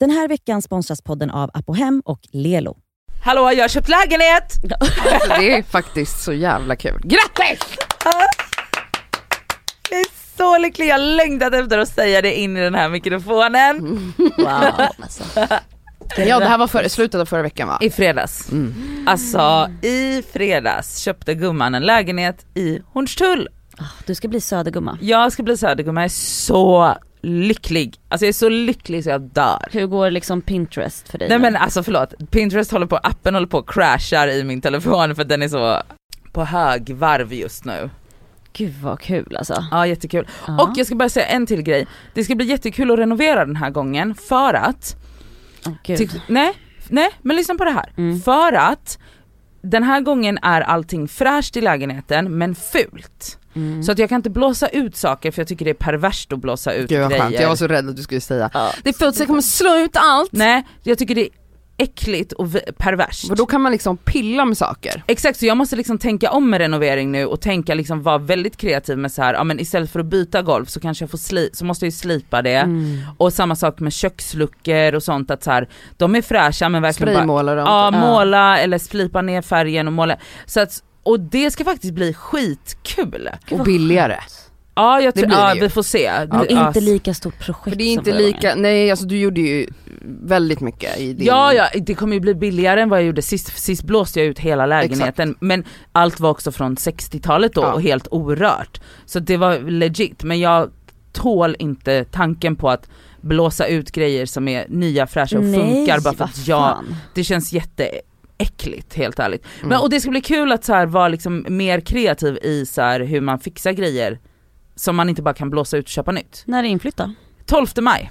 Den här veckan sponsras podden av Apohem och Lelo. Hallå, jag har köpt lägenhet! Alltså, det är faktiskt så jävla kul. Grattis! Jag är så lycklig, jag längtat efter att säga det in i den här mikrofonen. Wow. Alltså. Ja det här var för, slutet av förra veckan va? I fredags. Alltså i fredags köpte gumman en lägenhet i Hornstull. Du ska bli södergumma. Jag ska bli södergumma, jag är så lycklig. Alltså jag är så lycklig så jag dör. Hur går liksom Pinterest för dig? Nej nu? men alltså förlåt, Pinterest håller på, appen håller på att crashar i min telefon för den är så på hög varv just nu. Gud vad kul alltså. Ja jättekul. Ja. Och jag ska bara säga en till grej. Det ska bli jättekul att renovera den här gången för att, Åh, Gud. ty- nej, nej men lyssna på det här. Mm. För att den här gången är allting fräscht i lägenheten men fult. Mm. Så att jag kan inte blåsa ut saker för jag tycker det är perverst att blåsa ut Gud vad grejer. skönt, jag var så rädd att du skulle säga Ja. Det är fullt så jag kommer slå ut allt. Nej, jag tycker det är äckligt och perverst. Och då kan man liksom pilla med saker. Exakt, så jag måste liksom tänka om med renovering nu och tänka liksom vara väldigt kreativ med så här, ja men istället för att byta golv så kanske jag får sli, så måste jag ju slipa det. Mm. Och samma sak med köksluckor och sånt att så här, de är fräscha men verkligen bara, Spraymålar dem. Ja. måla eller slipa ner färgen och måla. Så att, och det ska faktiskt bli skitkul. Gud, och billigare. Ja, jag tror, ja vi får se. Men det är Ja, inte lika stort projekt För det är inte lika, nej alltså du gjorde ju väldigt mycket i din... Ja, ja, det kommer ju bli billigare än vad jag gjorde sist, sist blåste jag ut hela lägenheten men allt var också från 60-talet då Ja. och helt orört. Så det var legit, men jag tål inte tanken på att blåsa ut grejer som är nya, fräscha och Nej, funkar bara för att jag, det känns jätteäckligt helt ärligt. Mm. Men, och det ska bli kul att så här, vara liksom mer kreativ i så här, hur man fixar grejer som man inte bara kan blåsa ut och köpa nytt. När är inflytta? 12 maj,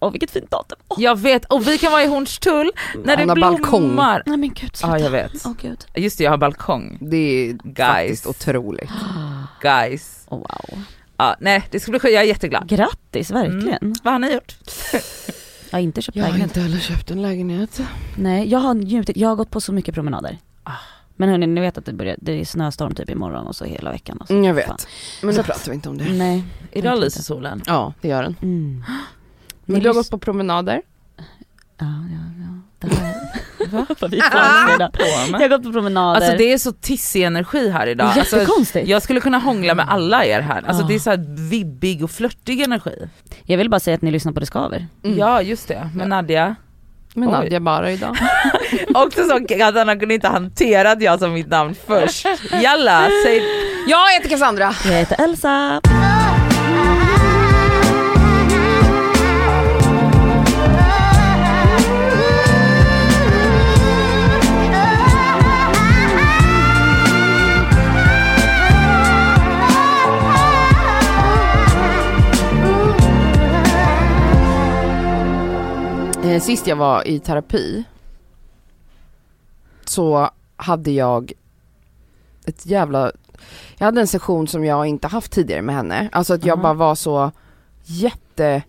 Åh vilket fint datum. Åh, jag vet, och vi kan vara i Hornstull när Han det har balkong. blommar. Nej men gud sluta. Ja jag vet. Åh gud. Just det, jag har balkong. Det är Guys. faktiskt otroligt. Guys. Åh, wow. Ja, nej det ska bli skit, jag är jätteglad. Grattis verkligen. Mm. Vad har ni gjort? Jag har inte köpt Jag har lägenhet. inte heller köpt en lägenhet. Nej jag har njutit, jag har gått på så mycket promenader. Ah. Men hörni ni vet att det börjar, det är snöstorm typ imorgon och så hela veckan. Och så. Mm, jag Fan. vet. Men Så nu pratar vi inte om det. Nej. Idag lyser solen. Ja, det gör den. Mm. Men du har gått på promenader? Ja, ja, ja. Det har jag. Va? Vad vi. På Jag har gått på promenader. Alltså det är så tissig energi här idag. Alltså, Jättekonstigt. jag skulle kunna hångla med alla er här. Alltså Ah. det är så här vibbig och flörtig energi. Jag vill bara säga att ni lyssnar på Det Skaver. Mm. Ja just det, med Nadja. Med Oj. Nadja bara idag. Också så att han kunde inte hantera att jag som mitt namn först. Jalla, säg Jag heter Cassandra. Jag heter Elsa. Eh, sist jag var i terapi så hade jag ett jävla, jag hade en session som jag inte haft tidigare med henne. Alltså att jag Mhm. bara var så jätte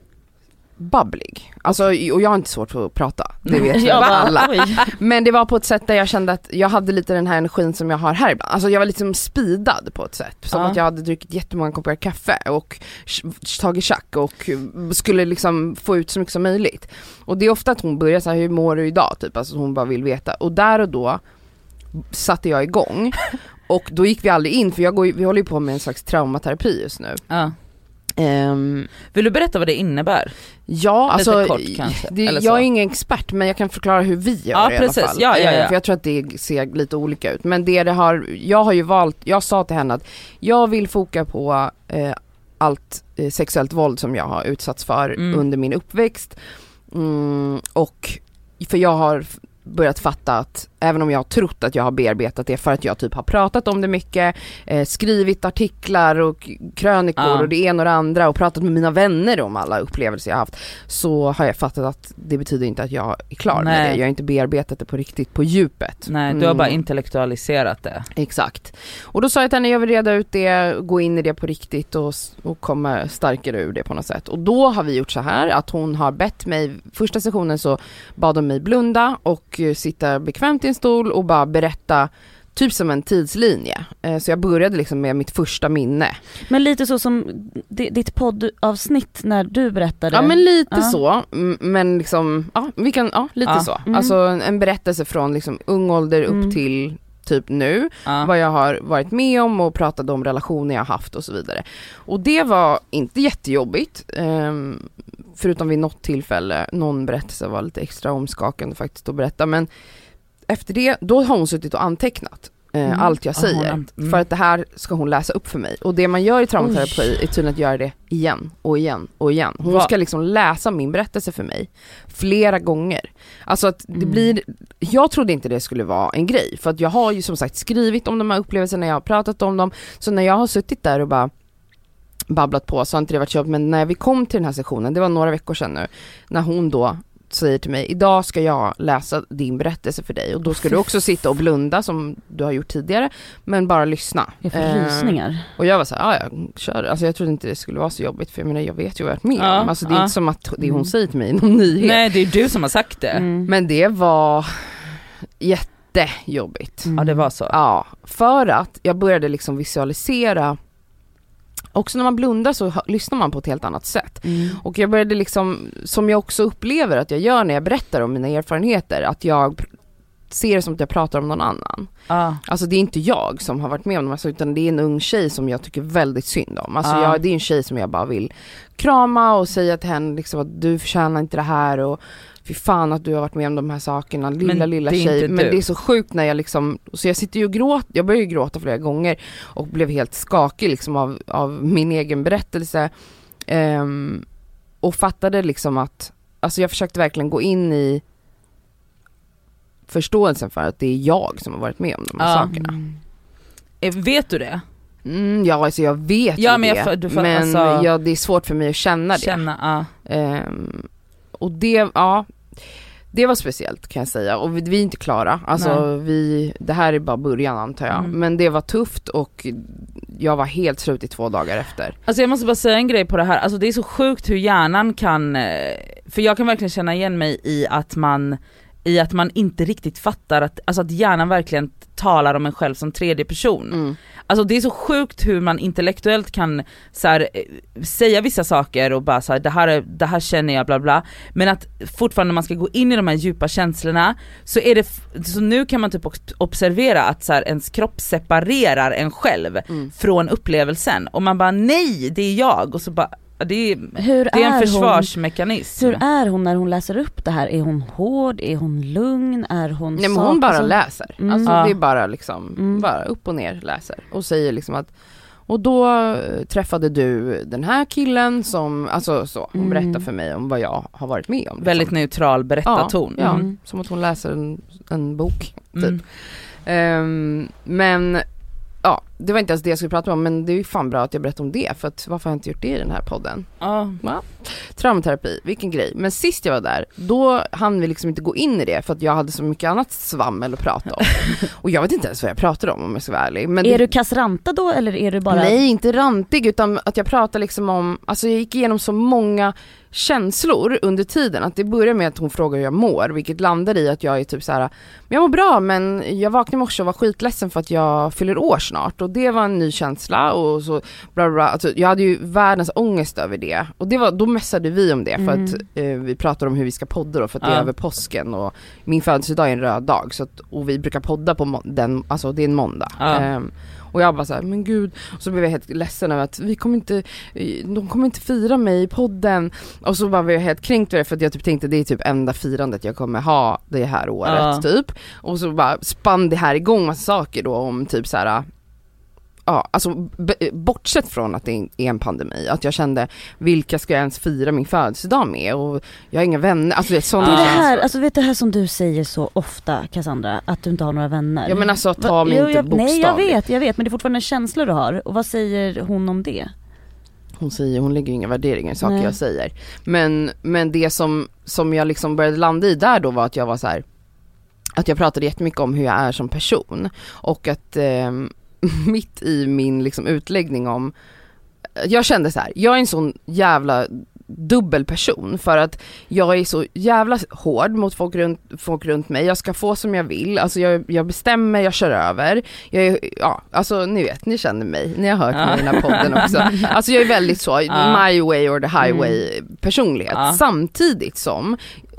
babblig. Alltså, och jag har inte svårt för att prata, det vet Jag bara, alla. oj. Men det var på ett sätt där jag kände att jag hade lite den här energin som jag har här ibland. Alltså jag var liksom speedad på ett sätt. Som Ja. att jag hade druckit jättemånga koppar kaffe och tagit tjack och skulle liksom få ut så mycket som möjligt. Och det är ofta att hon börjar så här, hur mår du idag? Typ, alltså hon bara vill veta. Och där och då satte jag igång. Och då gick vi aldrig in, för jag går, vi håller ju på med en slags traumaterapi just nu. Ja. Ehm, Vill du berätta vad det innebär? Ja, alltså, kort kanske, det, jag är ingen expert men jag kan förklara hur vi gör Ja, i precis. alla fall. Ja, ja, ja. För jag tror att det ser lite olika ut. Men det det har, jag har ju valt, jag sa till henne att jag vill foka på eh, allt eh, sexuellt våld som jag har utsatts för Mm. under min uppväxt. Mm, och för jag har börjat fatta att även om jag har trott att jag har bearbetat det för att jag typ har pratat om det mycket, eh, skrivit artiklar och krönikor Ja. och det ena och det andra och pratat med mina vänner om alla upplevelser jag haft så har jag fattat att det betyder inte att jag är klar med Nej. det. Jag har inte bearbetat det på riktigt på djupet. Nej, du har bara Mm. intellektualiserat det. Exakt. Och då sa jag till henne, jag vill reda ut det, gå in i det på riktigt och, och komma starkare ur det på något sätt. Och då har vi gjort så här att hon har bett mig, första sessionen så bad hon mig blunda och eh, sitta bekvämt i en stol och bara berätta typ som en tidslinje. Eh, så jag började liksom med mitt första minne. Men lite så som di- ditt poddavsnitt när du berättade. Ja men lite Ja. så, men liksom, ja vi kan, ja lite Ja. så. Mm. Alltså en, berättelse från liksom ung ålder upp Mm. till typ nu, Ja. vad jag har varit med om och pratat om relationer jag haft och så vidare. Och det var inte jättejobbigt, ehm, förutom vid något tillfälle, någon berättelse var lite extra omskakande faktiskt att berätta, men efter det, då har hon suttit och antecknat eh, Mm. allt jag säger. ant- mm. För att det här ska hon läsa upp för mig. Och det man gör i traumaterapi är tydligen att göra det igen och igen och igen. Hon Va? ska liksom läsa min berättelse för mig flera gånger. Alltså att det Mm. blir, jag trodde inte det skulle vara en grej. För att jag har ju som sagt skrivit om de här upplevelserna, jag har pratat om dem. Så när jag har suttit där och bara babblat på så har inte det varit jobbigt. Men när vi kom till den här sessionen, det var några veckor sedan nu, när hon då säger till mig, idag ska jag läsa din berättelse för dig och då ska du också sitta och blunda som du har gjort tidigare, men bara lyssna. Jag får Eh, rysningar. och jag var såhär, ja jag kör. Alltså jag trodde inte det skulle vara så jobbigt för jag menar jag vet ju vad jag varit med Ja, om. Alltså det är ja. inte som att det hon Mm. säger till mig är någon nyhet. Nej det är du som har sagt det. Mm. Men det var jättejobbigt. Mm. Ja det var så. Ja, för att jag började liksom visualisera Också när man blundar så lyssnar man på ett helt annat sätt. Mm. Och jag började liksom, som jag också upplever att jag gör när jag berättar om mina erfarenheter, att jag ser det som att jag pratar om någon annan. Ja. Alltså det är inte jag som har varit med om de här sakerna, utan det är en ung tjej som jag tycker väldigt synd om. Alltså Ja. jag, det är en tjej som jag bara vill krama och säga till henne liksom att du förtjänar inte det här och fy fan att du har varit med om de här sakerna, lilla Men lilla tjej. Men du. det är så sjukt när jag liksom, så jag sitter ju och gråter, jag började ju gråta flera gånger och blev helt skakig liksom av, av min egen berättelse. Ehm, och fattade liksom att, alltså jag försökte verkligen gå in i förståelsen för att det är jag som har varit med om de här Ja. sakerna. Eh, Vet du det? Mm, ja alltså jag vet Ja, ju men jag det, får- du får- men alltså- ja, det är svårt för mig att känna det. Känna, ja. Ehm, och det, ja, det var speciellt kan jag säga och vi, vi är inte klara, alltså vi, det här är bara början antar jag. Mm. Men det var tufft och jag var helt slut i två dagar efter. Alltså jag måste bara säga en grej på det här, alltså det är så sjukt hur hjärnan kan, eh, för jag kan verkligen känna igen mig i att man, i att man inte riktigt fattar att, alltså att hjärnan verkligen talar om en själv som tredje person. Mm. Alltså det är så sjukt hur man intellektuellt kan så här, eh, säga vissa saker och bara så här, det här, är, det här känner jag bla bla, men att fortfarande när man ska gå in i de här djupa känslorna så är det, så nu kan man typ observera att så här, ens kropp separerar en själv Mm. från upplevelsen. Och man bara nej det är jag. Och så bara, det är, Hur det är en är hon? försvarsmekanism. Hur är hon när hon läser upp det här? Är hon hård? Är hon lugn? Är hon Nej men hon bara alltså- läser, Mm. alltså Ja. det är bara liksom, Mm. bara upp och ner läser och säger liksom att och då eh, träffade du den här killen som, alltså så, hon Mm. berättar för mig om vad jag har varit med om. liksom. Väldigt neutral berättarton. Ja, Mm. som att hon läser en, en bok. Mm. Ehm, men ja, det var inte ens det jag skulle prata om men det är ju fan bra att jag berättar om det för att varför har jag inte gjort det i den här podden? Ja. Traumaterapi, vilken grej. Men sist jag var där, då hann vi liksom inte gå in i det för att jag hade så mycket annat svammel att prata om. och jag vet inte ens vad jag pratade om om jag ska vara ärlig. Men Är det, du kassranta då eller är du bara... Nej inte rantig utan att jag pratar liksom om, alltså jag gick igenom så många känslor under tiden att det börjar med att hon frågar hur jag mår vilket landar i att jag är typ så här: men jag mår bra men jag vaknade i morse och var skitledsen för att jag fyller år snart och det var en ny känsla och så bla bla. Alltså, jag hade ju världens ångest över det och det var, då messade vi om det för Mm. att eh, vi pratade om hur vi ska podda då för att det är Ja. över påsken och min födelsedag är en röd dag så att, och vi brukar podda på den, alltså det är en måndag. Ja. Ehm, och jag bara såhär, men gud, och så blev jag helt ledsen över att vi kommer inte, eh, de kommer inte fira mig i podden. Och så bara blev jag helt kränkt över det för att jag typ tänkte det är typ enda firandet jag kommer ha det här året Ja. typ. Och så bara spann det här igång massa saker då om typ så här. Ja, alltså bortsett från att det är en pandemi, att jag kände vilka ska jag ens fira min födelsedag med och jag har inga vänner, alltså det är Det sådana är det här, alltså vet det här som du säger så ofta Cassandra, att du inte har några vänner. Ja men alltså ta Va- mig Jo, inte jag, bokstavligt. Nej jag vet, jag vet men det är fortfarande känslor du har. Och vad säger hon om det? Hon säger, hon lägger inga värderingar i saker Nej. jag säger. Men, men det som, som jag liksom började landa i där då var att jag var så här. Att jag pratade jättemycket om hur jag är som person. Och att eh, mitt i min liksom utläggning om, jag kände så här, jag är en sån jävla dubbel person för att jag är så jävla hård mot folk runt, folk runt mig, jag ska få som jag vill, alltså jag, jag bestämmer, jag kör över. Jag är, ja, alltså ni vet, ni känner mig, ni har hört mig i den här podden också. Alltså jag är väldigt så, Ja. my way or the highway personlighet. Ja. Samtidigt som,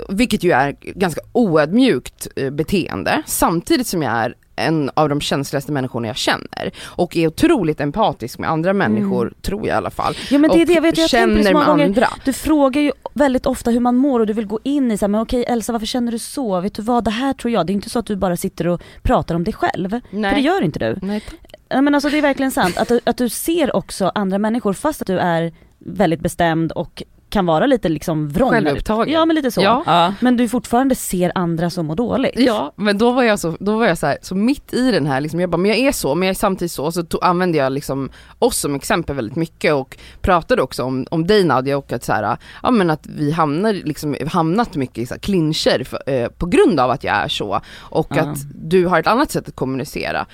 vilket ju är ganska oödmjukt eh, beteende, samtidigt som jag är en av de känsligaste människorna jag känner och är otroligt empatisk med andra människor, tror jag i alla fall. Ja men det är det, vet du, jag känner med gånger. andra. Du frågar ju väldigt ofta hur man mår och du vill gå in i så här, men okej Elsa varför känner du så? Vet du vad, det här tror jag, det är inte så att du bara sitter och pratar om dig själv. För det gör inte du. Nej, tack. Men alltså det är verkligen sant, att du, att du ser också andra människor fast att du är väldigt bestämd och kan vara lite liksom vrång. Självupptagen. Ja men lite så. Ja. Ja. Men du fortfarande ser andra som mår dåligt. Ja, men då var jag så, då var jag så här, så mitt i den här liksom, jag bara, men jag är så, men jag är samtidigt så, så to, använde jag liksom oss som exempel väldigt mycket och pratade också om, om dig Nadia och att så här, ja men att vi hamnar liksom, hamnat mycket i så här clincher för, eh, på grund av att jag är så och Ja. att du har ett annat sätt att kommunicera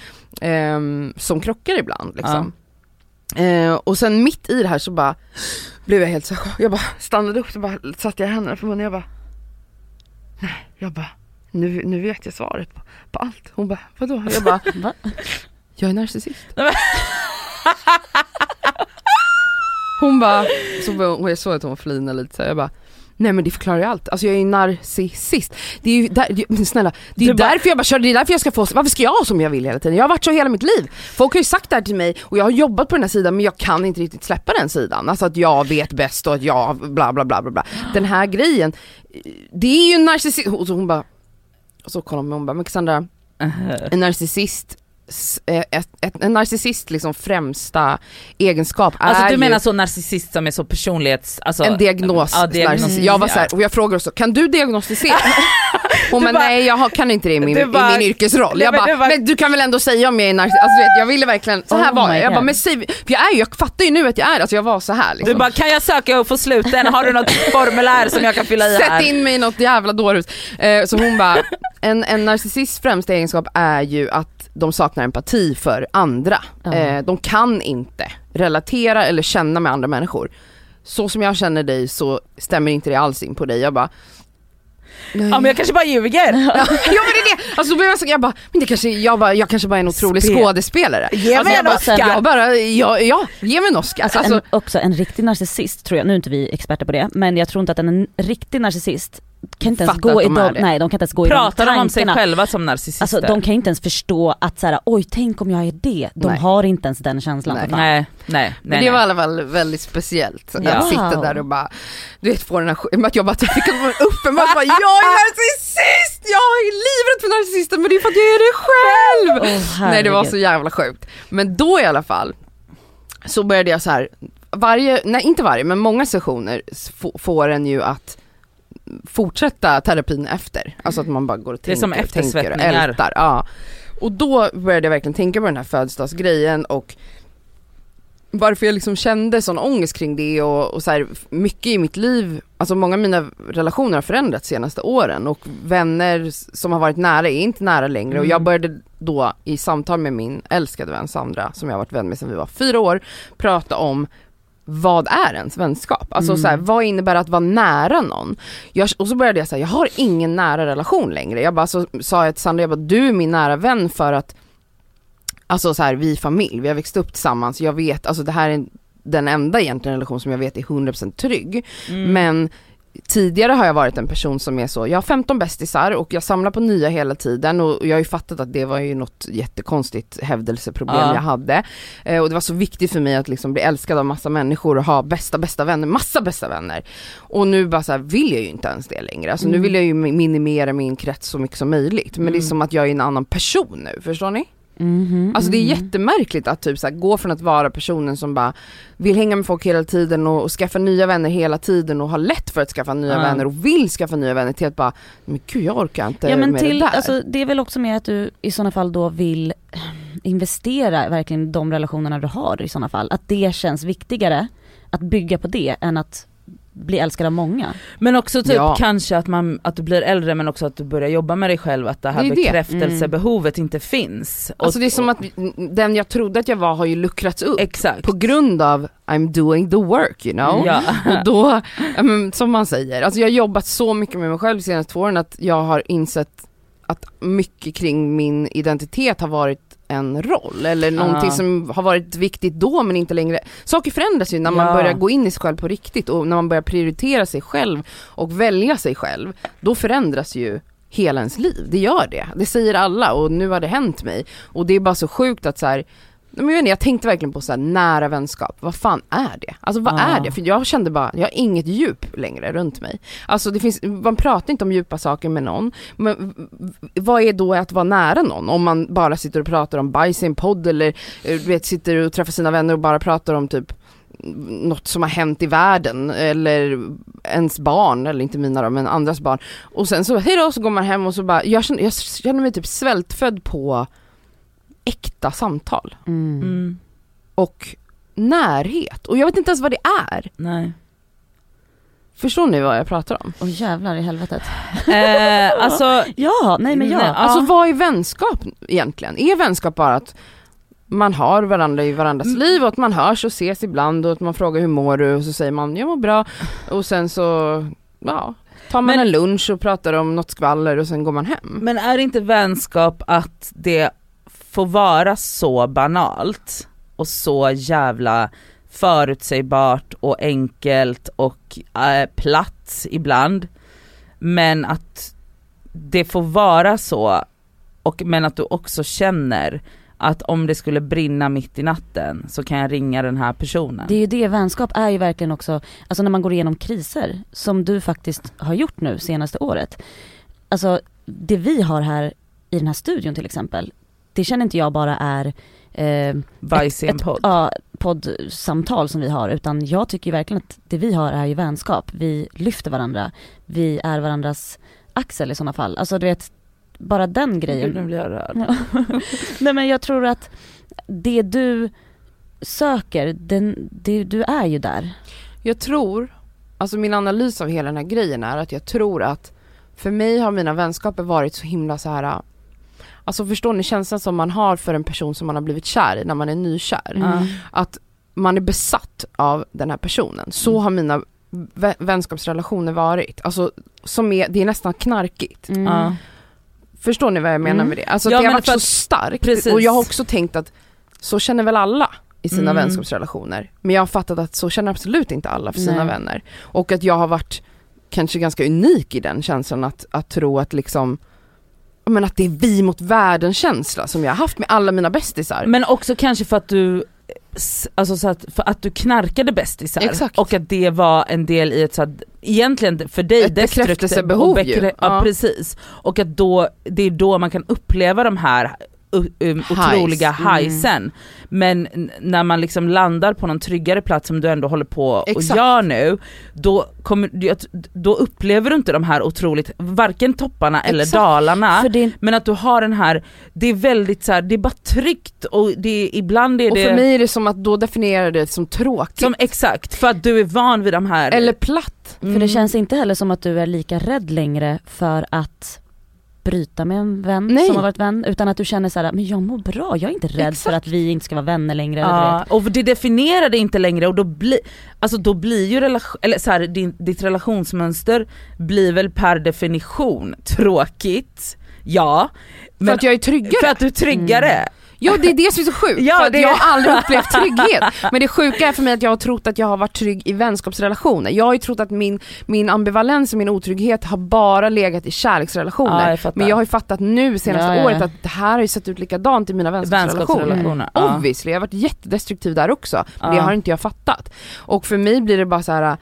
ehm, som krockar ibland liksom. Eh, och sen mitt i det här så bara blev jag helt så jag bara stannade upp och bara satte jag händerna på munnen jag bara Nej, jag bara nu, nu vet jag svaret på, på allt. Hon bara vadå? Jag bara Va? jag är narcissist. Hon bara, så jag såg att hon flinade lite så jag bara Nej men det förklarar ju allt, alltså jag är ju narcissist. Det är ju där, men snälla, det är ju bara- därför jag bara kör, det är därför jag ska få, varför ska jag ha som jag vill hela tiden? Jag har varit så hela mitt liv. Folk har ju sagt det här till mig och jag har jobbat på den här sidan men jag kan inte riktigt släppa den sidan. Alltså att jag vet bäst och att jag bla bla bla bla bla. Den här grejen, det är ju narcissist, och så hon bara, och så kollar hon hon bara, men Cassandra, en narcissist ett, ett, en narcissist liksom främsta egenskap Alltså är du ju menar så narcissist som är så personlighets... Alltså, en diagnos, Ja, diagnos. narcissist. Jag var så här, och jag frågar också, kan du diagnostisera? Hon bara, nej jag kan inte det i min, Du bara- i min yrkesroll. Nej, Jag men bara, du bara- men du kan väl ändå säga om jag är narcissist? Alltså, du vet, jag ville verkligen, så här Oh var jag. Jag bara, men säg, för jag är ju, jag fattar ju nu att jag är, alltså jag var så här liksom. Du bara, kan jag söka och få sluten? Har du något formulär som jag kan fylla i här? Sätt in mig i något jävla dårhus. Eh, så hon bara, en, en narcissists främsta egenskap är ju att de saknar empati för andra. Ja. Eh, de kan inte relatera eller känna med andra människor. Så som jag känner dig så stämmer inte det alls in på dig. Jag bara, nej. Ja men jag kanske bara ljuger. Ja men det är det! Alltså då blev jag så, jag bara, men det kanske, jag, bara, jag kanske bara är en otrolig Spel. skådespelare. Ge alltså, mig jag en bara, Oscar. Jag bara, ja, ja, ge mig en Oscar. Alltså, alltså, en, också en riktig narcissist tror jag, nu är inte vi experter på det, men jag tror inte att en riktig narcissist kan inte ens gå i de nej de kan inte ens gå i Pratar de de om sig själva som narcissister? Alltså de kan inte ens förstå att så här, oj tänk om jag är det. De Nej. har inte ens den känslan. Nej. Nej, nej, Men det nej. var i alla fall väldigt speciellt. Ja. Att sitta där och bara, du vet få den här att jag bara att det var uppenbart bara, jag är narcissist! Jag är livrädd för narcissister men det är för att jag är det själv! Åh, Nej det var så jävla sjukt. Men då i alla fall, så började jag så här varje, nej inte varje, men många sessioner får en ju att fortsätta terapin efter. Alltså att man bara går och Det är tänker som och tänker och eftersvettningar. ältar. Ja. Och då började jag verkligen tänka på den här födelsedagsgrejen och varför jag liksom kände sån ångest kring det och, och så här, mycket i mitt liv, alltså många av mina relationer har förändrats senaste åren och vänner som har varit nära är inte nära längre och Mm. jag började då i samtal med min älskade vän Sandra som jag har varit vän med sedan vi var fyra år prata om vad är ens vänskap? Alltså Mm. så här, vad innebär att vara nära någon? Jag, och så började jag säga, jag har ingen nära relation längre. Jag bara så sa jag till Sandra, jag bara, du är min nära vän för att Alltså så här, vi är familj, vi har växt upp tillsammans, jag vet, alltså det här är den enda egentligen relation som jag vet är 100% trygg. Mm. Men tidigare har jag varit en person som är så, jag har 15 bästisar och jag samlar på nya hela tiden och jag har ju fattat att det var ju något jättekonstigt hävdelseproblem Ja. jag hade. Eh, och det var så viktigt för mig att liksom bli älskad av massa människor och ha bästa bästa vänner, massa bästa vänner. Och nu bara så här, vill jag ju inte ens det längre. Alltså nu Mm. vill jag ju minimera min krets så mycket som möjligt. Men det är Mm. som att jag är en annan person nu, förstår ni? Mhm, Alltså det är jättemärkligt att typ så här, gå från att vara personen som bara vill hänga med folk hela tiden och, och skaffa nya vänner hela tiden och ha lätt för att skaffa nya Ja. vänner och vill skaffa nya vänner till att bara, men gud jag orkar inte Ja men med till, det där. alltså, det är väl också med att du i sådana fall då vill investera verkligen de relationerna du har i sådana fall. Att det känns viktigare att bygga på det än att bli älskad av många. Men också typ Ja. kanske att, man, att du blir äldre men också att du börjar jobba med dig själv, att det här Det bekräftelsebehovet inte finns. Alltså Och- det är som att den jag trodde att jag var har ju luckrats upp. Exakt. På grund av I'm doing the work you know. Ja. Och då, som man säger, alltså jag har jobbat så mycket med mig själv de senaste två åren att jag har insett att mycket kring min identitet har varit en roll eller någonting Ja. som har varit viktigt då men inte längre. Saker förändras ju när man Ja. börjar gå in i sig själv på riktigt och när man börjar prioritera sig själv och välja sig själv. Då förändras ju hela ens liv, det gör det. Det säger alla och nu har det hänt mig. Och det är bara så sjukt att så här, men jag, inte, jag tänkte verkligen på så här, nära vänskap, vad fan är det? Alltså vad Ja. är det? För jag kände bara, jag har inget djup längre runt mig. Alltså det finns, man pratar inte om djupa saker med någon, men vad är då att vara nära någon? Om man bara sitter och pratar om bajs i en podd eller eh, vet, sitter och träffar sina vänner och bara pratar om typ något som har hänt i världen eller ens barn, eller inte mina då, men andras barn. Och sen så hejdå så går man hem och så bara, jag känner, jag känner mig typ svältfödd på äkta samtal Mm. Mm, och närhet. Och jag vet inte ens vad det är. nej. Förstår ni vad jag pratar om? Åh jävlar i helvetet. Eh, alltså, Ja, nej men ja. Nej, Alltså Ja. vad är vänskap egentligen? Är vänskap bara att man har varandra i varandras Mm. liv och att man hörs och ses ibland och att man frågar hur mår du och så säger man jag mår bra och sen så, ja, tar man Men- en lunch och pratar om något skvaller och sen går man hem. men är inte vänskap att det får vara så banalt och så jävla förutsägbart och enkelt och äh, platt ibland. Men att det får vara så, och, men att du också känner att om det skulle brinna mitt i natten så kan jag ringa den här personen. Det är ju det, vänskap är ju verkligen också, alltså när man går igenom kriser, som du faktiskt har gjort nu senaste året. Alltså det vi har här i den här studion till exempel, det känner inte jag bara är eh, en ett- podd. Ja, poddsamtal som vi har, utan jag tycker verkligen att det vi har är ju vänskap. Vi lyfter varandra, vi är varandras axel i sådana fall. Alltså du vet, bara den grejen. Nu blir jag rörd. Nej men jag tror att det du söker, den, det, du är ju där. Jag tror, alltså min analys av hela den här grejen är att jag tror att för mig har mina vänskaper varit så himla så här. Alltså förstår ni känslan som man har för en person som man har blivit kär i när man är nykär? Mm. Att man är besatt av den här personen. Så Mm. har mina vä- vänskapsrelationer varit. Alltså som är, det är nästan knarkigt. Mm. Förstår ni vad jag menar Mm. med det? Alltså Ja, det har varit för så att- starkt. Precis. Och jag har också tänkt att så känner väl alla i sina Mm. vänskapsrelationer. Men jag har fattat att så känner absolut inte alla för sina Nej. vänner. Och att jag har varit kanske ganska unik i den känslan att, att tro att liksom men att det är vi mot världen känsla som jag har haft med alla mina bästisar. Men också kanske för att du Alltså så att, för att du knarkade bästisar Exakt. och att det var en del i ett så att, egentligen för dig Ett destruktivt- bekräftelsebehov och ju. ja. Ja. precis. Och att då, det är då man kan uppleva de här um, otroliga Mm. highsen. Men n- när man liksom landar på någon tryggare plats som du ändå håller på och Exakt. gör nu, då, kommer, då upplever du inte de här otroligt, varken topparna eller Exakt. dalarna. Det, Men att du har den här, det är väldigt så här, det är bara tryggt och det är, ibland är och det för mig är det som att då definierar det som tråkigt. som exakt, för att du är van vid de här Eller platt. Mm. för det känns inte heller som att du är lika rädd längre för att bryta med en vän Nej. som har varit vän, utan att du känner så här, men jag mår bra, jag är inte rädd för Exakt. att vi inte ska vara vänner längre. Ja, och det definierar det inte längre och då blir, alltså då blir ju relation, eller så här, din, ditt relationsmönster blir väl per definition tråkigt, ja. För Men att jag är tryggare. för att du är tryggare. Ja det är det som är så sjukt, Ja, för att det- jag har aldrig upplevt trygghet. Men det sjuka är för mig att jag har trott att jag har varit trygg i vänskapsrelationer. Jag har ju trott att min, min ambivalens och min otrygghet har bara legat i kärleksrelationer. Ja, jag men jag har ju fattat nu senaste Ja, året att det här har ju sett ut likadant i mina vänskapsrelationer. Vänskapsrelationer. Ja. Obviously, jag har varit jättedestruktiv där också. Men det har inte jag fattat. Och för mig blir det bara så här.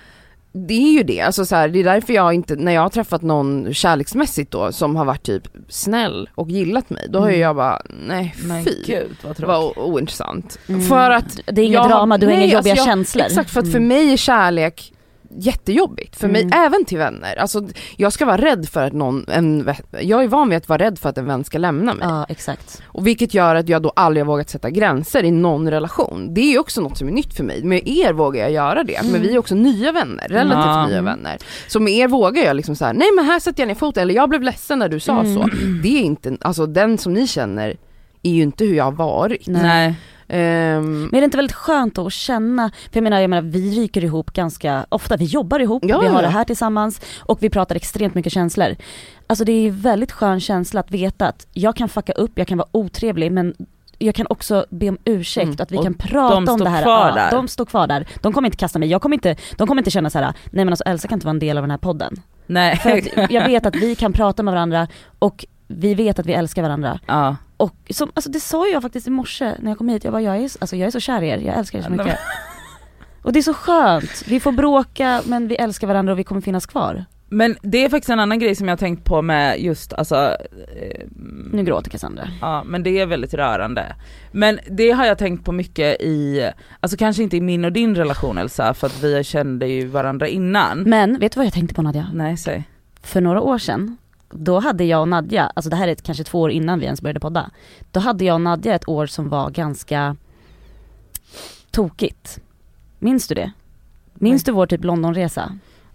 Det är ju det, alltså så här, det är därför jag inte, när jag har träffat någon kärleksmässigt då som har varit typ snäll och gillat mig, då har Mm. jag bara, nej fy. gud vad var ointressant. Mm. För att det är inget drama, du har inga alltså jobbiga jag- känslor. Exakt, för att för Mm. mig är kärlek jättejobbigt för mig, Mm. även till vänner. Alltså jag ska vara rädd för att någon, en, jag är van vid att vara rädd för att en vän ska lämna mig. Ja exakt. Och vilket gör att jag då aldrig har vågat sätta gränser i någon relation. Det är ju också något som är nytt för mig. Med er vågar jag göra det. Men vi är också nya vänner, relativt Ja. nya vänner. Så med er vågar jag liksom så här: nej men här sätter jag ner foten, eller jag blev ledsen när du sa Mm. så. Det är inte, alltså den som ni känner är ju inte hur jag har varit. Nej. Ehm, Men är det inte väldigt skönt då att känna, för jag menar, jag menar vi ryker ihop ganska ofta, vi jobbar ihop, Ja, vi har det här tillsammans och vi pratar extremt mycket känslor. Alltså det är väldigt skön känsla att veta att jag kan fucka upp, jag kan vara otrevlig men jag kan också be om ursäkt, Mm. att vi Och kan prata de om det här. kvar Ja. De står kvar där. De kommer inte kasta mig, jag kommer inte, de kommer inte känna så här: nej men alltså Elsa kan inte vara en del av den här podden. Nej. För jag vet att vi kan prata med varandra och vi vet att vi älskar varandra. ja. Och som, alltså det sa jag faktiskt i morse när jag kom hit, jag bara jag är, alltså jag är så kär i er, jag älskar er så mycket. Och det är så skönt, vi får bråka men vi älskar varandra och vi kommer finnas kvar. Men det är faktiskt en annan grej som jag har tänkt på med just alltså eh, Nu gråter Cassandra. Ja men det är väldigt rörande. Men det har jag tänkt på mycket i, alltså kanske inte i min och din relation Elsa för att vi kände ju varandra innan. Men vet du vad jag tänkte på Nadja? Nej säg. För några år sedan, då hade jag och Nadja, alltså det här är kanske två år innan vi ens började podda. Då hade jag och Nadja ett år som var ganska tokigt. Minns du det? Minns du vår typ Londonresa?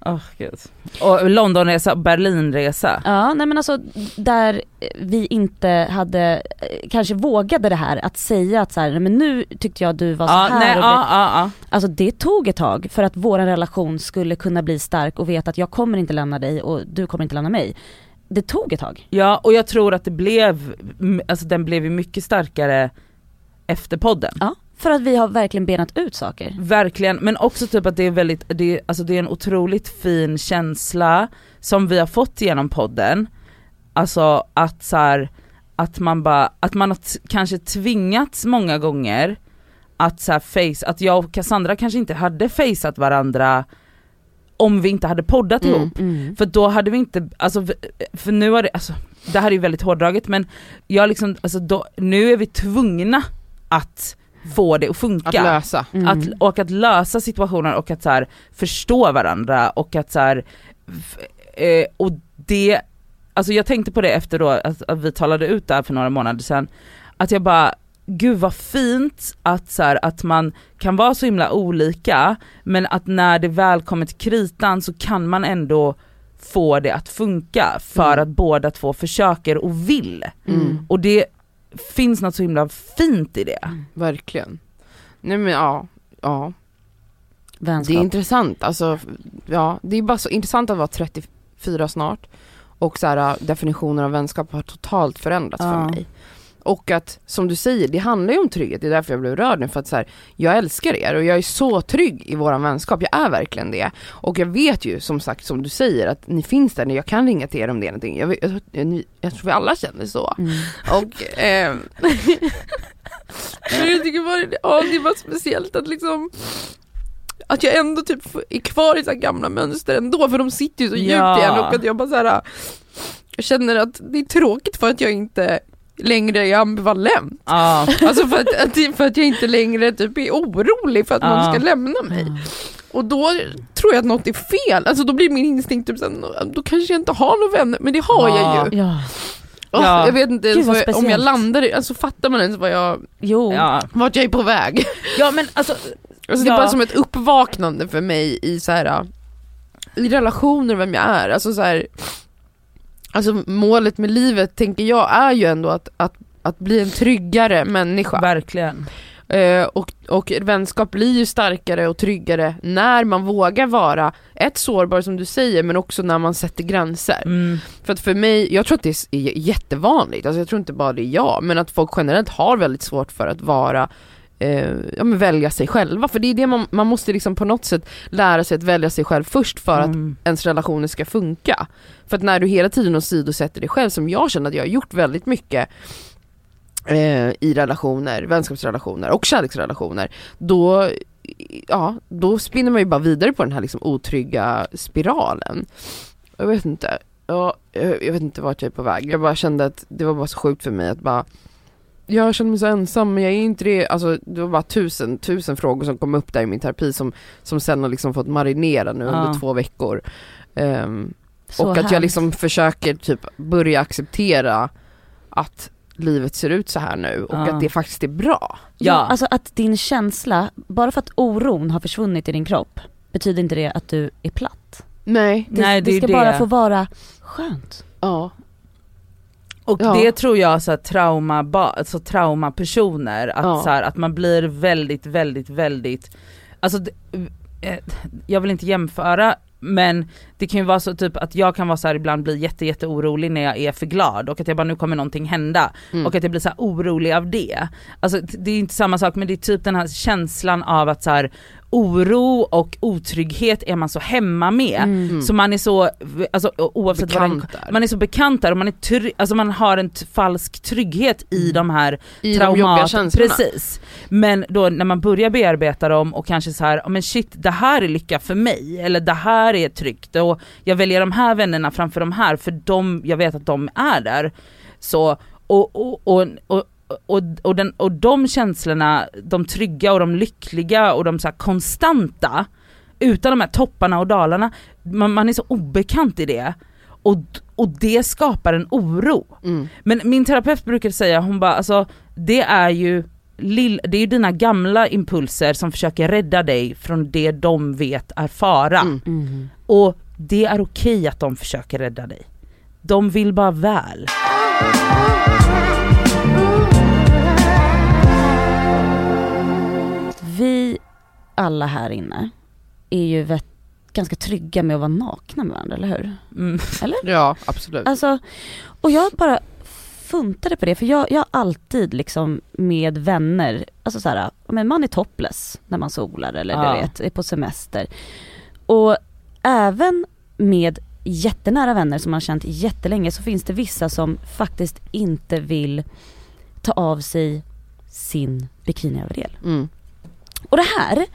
Åh gud. Och Londonresa, Berlinresa. Ja, nej men alltså där vi inte hade, kanske vågade det här att säga att så här, "Nej, men nu tyckte jag du var så Ja, här. nej, och vet- ja, ja. Alltså det tog ett tag för att vår relation skulle kunna bli stark och veta att jag kommer inte lämna dig och du kommer inte lämna mig. Det tog ett tag. Ja och jag tror att det blev, alltså den blev ju mycket starkare efter podden. Ja. För att vi har verkligen benat ut saker. Verkligen, men också typ att det är väldigt, det är, alltså det är en otroligt fin känsla som vi har fått genom podden. Alltså att så här, att man bara, att man har kanske tvingats många gånger att så här face, att jag och Cassandra kanske inte hade faceat varandra om vi inte hade poddat Mm. ihop. Mm. För då hade vi inte, alltså för nu har det, alltså det här är ju väldigt hårdraget men jag liksom, alltså då, nu är vi tvungna att få det att funka. att lösa. Mm. Att, och att lösa situationer och att så här, förstå varandra och att så här, f- eh, och det, alltså jag tänkte på det efter då att, att vi talade ut där för några månader sedan, att jag bara, gud vad fint att, så här, att man kan vara så himla olika men att när det väl kommer till kritan så kan man ändå få det att funka för Mm. att båda två försöker och vill. Mm. Och det finns något så himla fint i det. Verkligen. Nej men ja, ja. Det Vänskap. är intressant, alltså ja, det är bara så intressant att vara 34 snart och så här, definitionen av vänskap har totalt förändrats Ja. för mig. Och att, som du säger, det handlar ju om trygghet, det är därför jag blev rörd nu, för att så här, jag älskar er och jag är så trygg i våran vänskap, jag är verkligen det. Och jag vet ju som sagt, som du säger, att ni finns där, jag kan ringa till er om det är någonting. Jag, jag, jag, jag tror vi alla känner så. Mm. Och men jag tycker bara, ja, det var speciellt att liksom att jag ändå typ är kvar i så gamla mönster ändå för de sitter ju så djupt Ja. igen och att jag bara så här, jag känner att det är tråkigt för att jag inte längre är ambivalent. Ja. Alltså för att, att, för att jag inte längre typ är orolig för att någon Ja. ska lämna mig. Och då tror jag att något är fel, alltså då blir min instinkt typ såhär, då kanske jag inte har några vänner, men det har jag ju. Ja, Åh, Ja. Jag vet inte jag, om jag landar i, alltså fattar man ens vad jag, jo. Ja. vart jag är på väg? ja men alltså, Alltså det är bara som ett uppvaknande för mig i så här i relationer vem jag är, alltså så här, Alltså målet med livet tänker jag är ju ändå att, att, att bli en tryggare människa. verkligen. Eh, och, och vänskap blir ju starkare och tryggare när man vågar vara ett sårbar som du säger men också när man sätter gränser. Mm. För att för mig, jag tror att det är jättevanligt, alltså jag tror inte bara det är jag, men att folk generellt har väldigt svårt för att vara eh, ja, men välja sig själva, för det är det man, man måste liksom på något sätt lära sig att välja sig själv först för att Mm. ens relationer ska funka. För att när du hela tiden åsidosätter dig själv, som jag känner att jag har gjort väldigt mycket eh, i relationer, vänskapsrelationer och kärleksrelationer, då, ja, då spinner man ju bara vidare på den här liksom otrygga spiralen. Jag vet inte, ja, jag, jag vet inte vart jag är på väg. Jag bara kände att det var bara så sjukt för mig att bara jag känner mig så ensam men jag är inte det, alltså det var bara tusen, tusen frågor som kom upp där i min terapi som, som sen har liksom fått marinera nu under Ja. två veckor. Så och att jag liksom försöker typ börja acceptera att livet ser ut så här nu och Ja. att det faktiskt är bra. Ja, Ja. alltså att din känsla, bara för att oron har försvunnit i din kropp betyder inte det att du är platt. Nej. Det, Nej, det det är ska det. bara få vara skönt. Ja. Och Ja. det tror jag så här, trauma, alltså traumapersoner, att, Ja. så här, att man blir väldigt, väldigt, väldigt, alltså eh, jag vill inte jämföra men det kan ju vara så typ att jag kan vara så här ibland bli jätte, jätte orolig när jag är för glad och att jag bara nu kommer någonting hända Mm. och att jag blir så här orolig av det. Alltså det är inte samma sak men det är typ den här känslan av att så här, oro och otrygghet är man så hemma med. Mm. Så man är så, alltså oavsett vad den, man är så bekant där och man är trygg, alltså man har en t- falsk trygghet i de här Mm. I de traumat, känslorna. precis. Men då när man börjar bearbeta dem och kanske så här, "Ja, men shit det här är lycka för mig, eller det här är tryggt och jag väljer de här vännerna framför de här för de, jag vet att de är där. Så, och, och, och, och och, och, den, och de känslorna, de trygga och de lyckliga och de så här konstanta, utan de här topparna och dalarna, man, man är så obekant i det. Och, och det skapar en oro. Mm. Men min terapeut brukar säga, hon bara alltså det är ju lill, det är ju dina gamla impulser som försöker rädda dig från det de vet är fara. Mm. Mm. Och det är okej att de försöker rädda dig. De vill bara väl. Vi alla här inne är ju vet, ganska trygga med att vara nakna med varandra, eller hur? Mm. Ja, absolut. Alltså, och jag bara funtade på det, för jag, jag har alltid liksom med vänner, alltså så här, men man är topless när man solar eller Ja. du vet, är på semester. Och även med jättenära vänner som man har känt jättelänge så finns det vissa som faktiskt inte vill ta av sig sin bikiniöverdel. Mm. Och det här,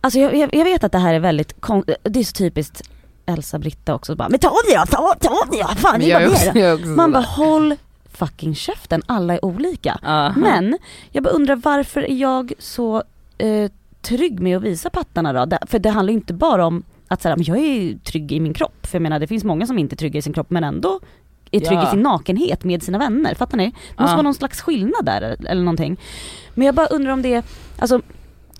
alltså jag, jag, vet att det här är väldigt, det är så typiskt Elsa-Britta också bara, men ta av dig då, ta, ta av dig då, fan det är bara också, det då." jag är också Man bara håll fucking käften, alla är olika. Ja. Men jag bara undrar varför är jag så eh, trygg med att visa pattarna då? För det handlar ju inte bara om att säga, men jag är trygg i min kropp. För jag menar det finns många som inte är trygga i sin kropp men ändå är trygg Ja. i sin nakenhet med sina vänner. Fattar ni? Det måste Ja. vara någon slags skillnad där eller någonting. Men jag bara undrar om det alltså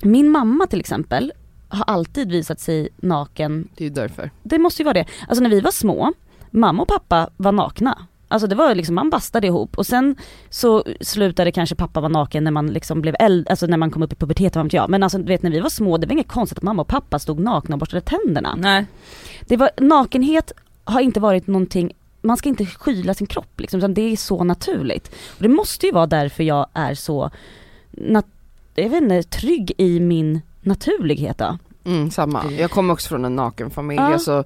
min mamma till exempel har alltid visat sig naken Det är ju därför. det måste ju vara det. Alltså när vi var små, mamma och pappa var nakna. Alltså det var liksom, man bastade ihop och sen så slutade kanske pappa vara naken när man liksom blev äldre, alltså när man kom upp i puberteten, vad vet jag. Men alltså du vet när vi var små, det var inget konstigt att mamma och pappa stod nakna och borstade tänderna. Nej. Det var, nakenhet har inte varit någonting, man ska inte skyla sin kropp liksom, utan det är så naturligt. Och det måste ju vara därför jag är så, nat- jag vet inte, trygg i min naturlighet då. Mm, samma. Jag kommer också från en naken familj. Ja. Alltså,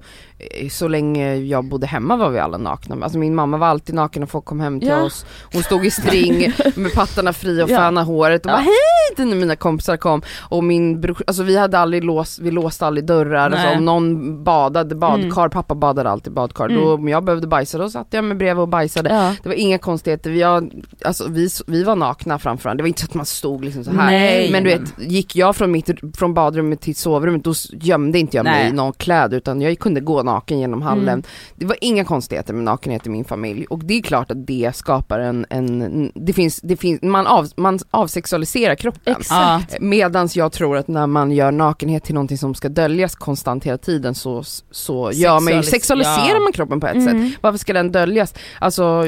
så länge jag bodde hemma var vi alla nakna. Alltså min mamma var alltid naken när folk kom hem till Ja. oss. Hon stod i string med pattarna fria och Ja. fönade håret och bara hej när mina kompisar kom. Och min bror, alltså vi hade aldrig låst, vi låste aldrig dörrar. Alltså om någon badade badkar, pappa badade alltid badkar. Mm. Då, om jag behövde bajsa då satt jag mig bredvid och bajsade. Ja. Det var inga konstigheter, vi, alltså, vi, vi var nakna framför varandra. Det var inte så att man stod liksom så här. Nej. Men du vet, gick jag från, mitt, från badrummet till sovrummet då gömde inte jag mig Nej. i någon kläd utan jag kunde gå naken genom hallen. Mm. Det var inga konstigheter med nakenhet i min familj och det är klart att det skapar en, en det finns, det finns, man, av, man avsexualiserar kroppen. Exakt. Medans jag tror att när man gör nakenhet till någonting som ska döljas konstant hela tiden så, så gör man ju, Sexualis- sexualiserar ja. man kroppen på ett sätt. Mm. Varför ska den döljas? Alltså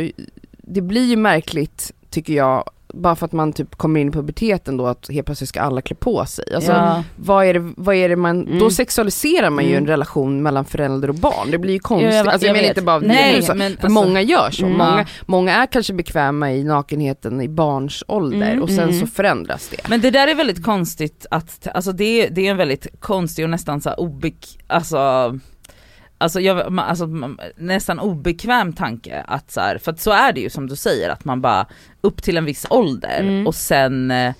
det blir ju märkligt tycker jag bara för att man typ kommer in i puberteten då att helt plötsligt ska alla klä på sig. Alltså, ja. vad, är det, vad är det man, Mm. då sexualiserar man ju Mm. en relation mellan förälder och barn. Det blir ju konstigt, jag- alltså jag, jag menar inte bara Nej, så, men för alltså- många gör så. Mm. Många, många är kanske bekväma i nakenheten i barns ålder Mm, och sen mm. så förändras det. Men det där är väldigt konstigt att, alltså det, är- det är en väldigt konstig och nästan så obek, alltså Alltså, jag, alltså nästan obekväm tanke att så här, för att så är det ju som du säger att man bara upp till en viss ålder Mm. och sen eh,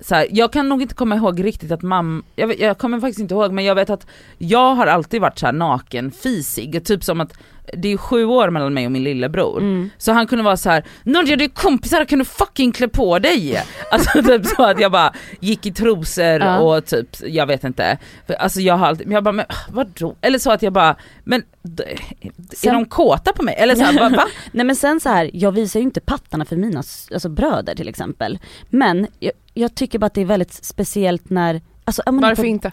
så här, jag kan nog inte komma ihåg riktigt att mamma, jag, jag kommer faktiskt inte ihåg men jag vet att jag har alltid varit så här naken, fisig, typ som att det är ju sju år mellan mig och min lillebror. Mm. Så han kunde vara så här: Nadja du är kompisar, kan du fucking klä på dig? Alltså typ så att jag bara gick i trosor Ja. och typ, jag vet inte. För, Alltså jag har alltid, men jag bara men vadå? Eller så att jag bara, men d- är Sen- de kåta på mig? Eller så här, va? va? Nej men sen så här, jag visar ju inte pattarna för mina alltså bröder till exempel. Men jag, jag tycker bara att det är väldigt speciellt när, alltså, Varför på- inte?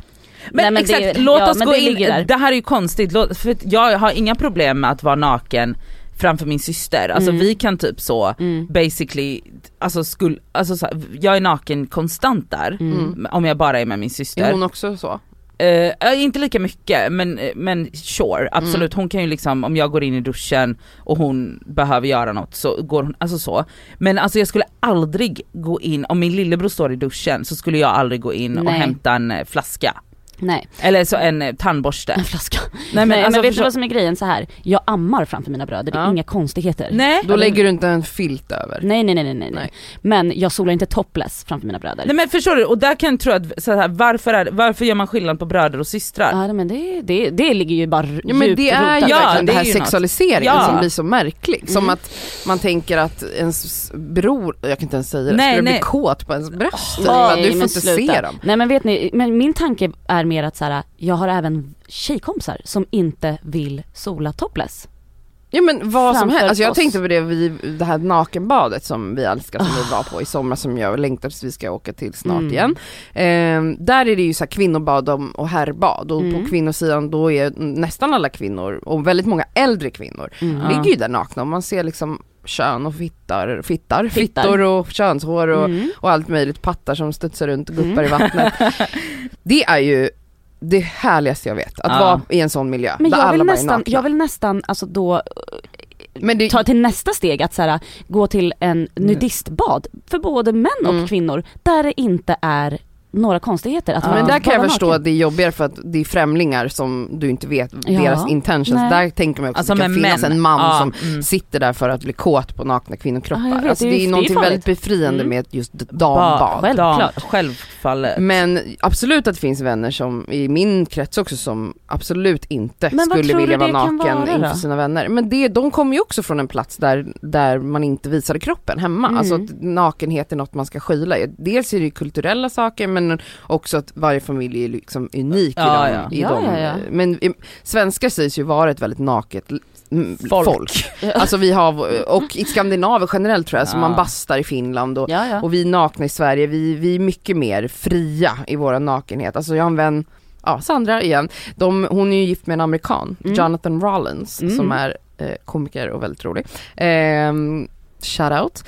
Men, Nej, men det- exakt, låt ja, oss gå det in, det här är ju konstigt, låt, för jag har inga problem med att vara naken framför min syster, alltså Mm. vi kan typ så Mm. basically, alltså, skul, alltså så jag är naken konstant där, Mm. om jag bara är med min syster. Är hon också så? Eh, inte lika mycket men, men sure, Mm. absolut. Hon kan ju liksom, om jag går in i duschen och hon behöver göra något så går hon, alltså så. Men alltså jag skulle aldrig gå in, om min lillebror står i duschen så skulle jag aldrig gå in och Nej. hämta en eh, flaska. Nej, Eller så en eh, tandborste. en flaska. Nej Nej men, alltså, vet du vad som är grejen så här. jag ammar framför mina bröder, det är Ja. inga konstigheter. Nej. Då lägger du inte en filt över? Nej nej nej nej nej. Nej. Men jag solar inte topless framför mina bröder. Nej men förstår du, och där kan jag tro att, så här, varför, är, varför gör man skillnad på bröder och systrar? Ja men det, det, det ligger ju bara Ja men det är ju Ja, den är här sexualiseringen Ja. som blir så märklig. Som Mm. att man tänker att ens bror, jag kan inte ens säga det, Nej, skulle nej. bli kåt på ens bröst. Nej, Bara, du får men inte sluta. se dem. Nej men vet ni, men min tanke är mer att så här, jag har även tjejkompisar som inte vill sola topless. Ja men vad som helst, alltså jag oss. tänkte på det, vi, det här nakenbadet som vi älskar som vi var på i sommar som jag längtar tills vi ska åka till snart Mm. igen. Ehm, där är det ju så här kvinnobad och herrbad och Mm. på kvinnosidan då är nästan alla kvinnor och väldigt många äldre kvinnor Mm. Ligger ju där nakna och man ser liksom kön och fittar, fittar, Fittar. fittor och könshår och, Mm. och allt möjligt, pattar som studsar runt och guppar Mm. i vattnet. Det är ju det härligaste jag vet, att Ja. vara i en sån miljö Men där jag alla vill, bara är nästan, nakna. jag vill nästan alltså då Men det, ta till nästa steg att så här, gå till en nudistbad för både män och Mm. kvinnor där det inte är några konstigheter. Att Ja. Men där kan jag förstå att det är jobbigare för att det är främlingar som du inte vet Ja. deras intentions. Nej. Där tänker man också Alltså att det kan finnas män. en man Ja, som mm. sitter där för att bli kåt på nakna kvinnokroppar. Ja, vet, alltså, det är det är någonting farligt. väldigt befriande Mm. med just Ba- dambad. Självklart. Självfallet. Men absolut att det finns vänner som, i min krets också, som absolut inte Men skulle vilja vara naken vara inför sina vänner. Men det, de kommer ju också från en plats där, där man inte visade kroppen hemma. Mm. Alltså att nakenhet är något man ska skyla. Dels är det ju kulturella saker men också att varje familj är liksom unik Ja, i, ja. de, i Ja, de. ja, ja. Men i, svenskar sägs ju vara ett väldigt naket Folk. folk. Alltså vi har, och i Skandinavien generellt tror jag, så man bastar i Finland och Ja, ja. och vi nakna i Sverige, vi, vi är mycket mer fria i vår nakenhet. Alltså jag har en vän, ja Sandra igen, de, hon är ju gift med en amerikan, Mm. Jonathan Rollins, Mm. som är eh, komiker och väldigt rolig. Ehm, shout out.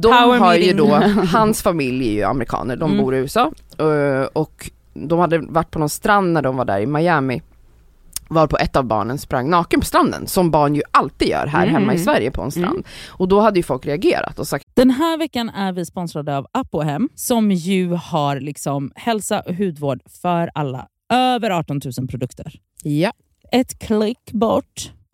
De Power har ju meeting. då, hans familj är ju amerikaner, de Mm. bor i USA eh, och de hade varit på någon strand när de var där i Miami var på ett av barnen sprang naken på stranden, som barn ju alltid gör här Mm. hemma i Sverige på en strand. Mm. Och då hade ju folk reagerat och sagt Den här veckan är vi sponsrade av Apohem som ju har liksom hälsa och hudvård för alla. Över 18 000 produkter. ja, Ett klick bort.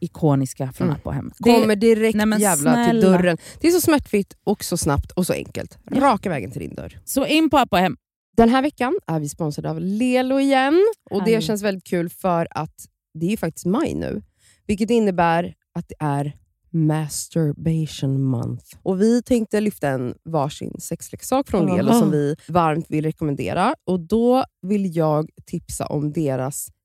ikoniska från Mm. Apohem. Det- Kommer direkt Nej, jävla till snälla. dörren. Det är så smärtfritt och så snabbt och så enkelt. Raka vägen till din dörr. Så in på Apohem. Den här veckan är vi sponsrade av Lelo igen. Och Det känns väldigt kul för att det är ju faktiskt maj nu. Vilket innebär att det är masturbation month. Och Vi tänkte lyfta en varsin sexleksak från Lelo som vi varmt vill rekommendera. Och Då vill jag tipsa om deras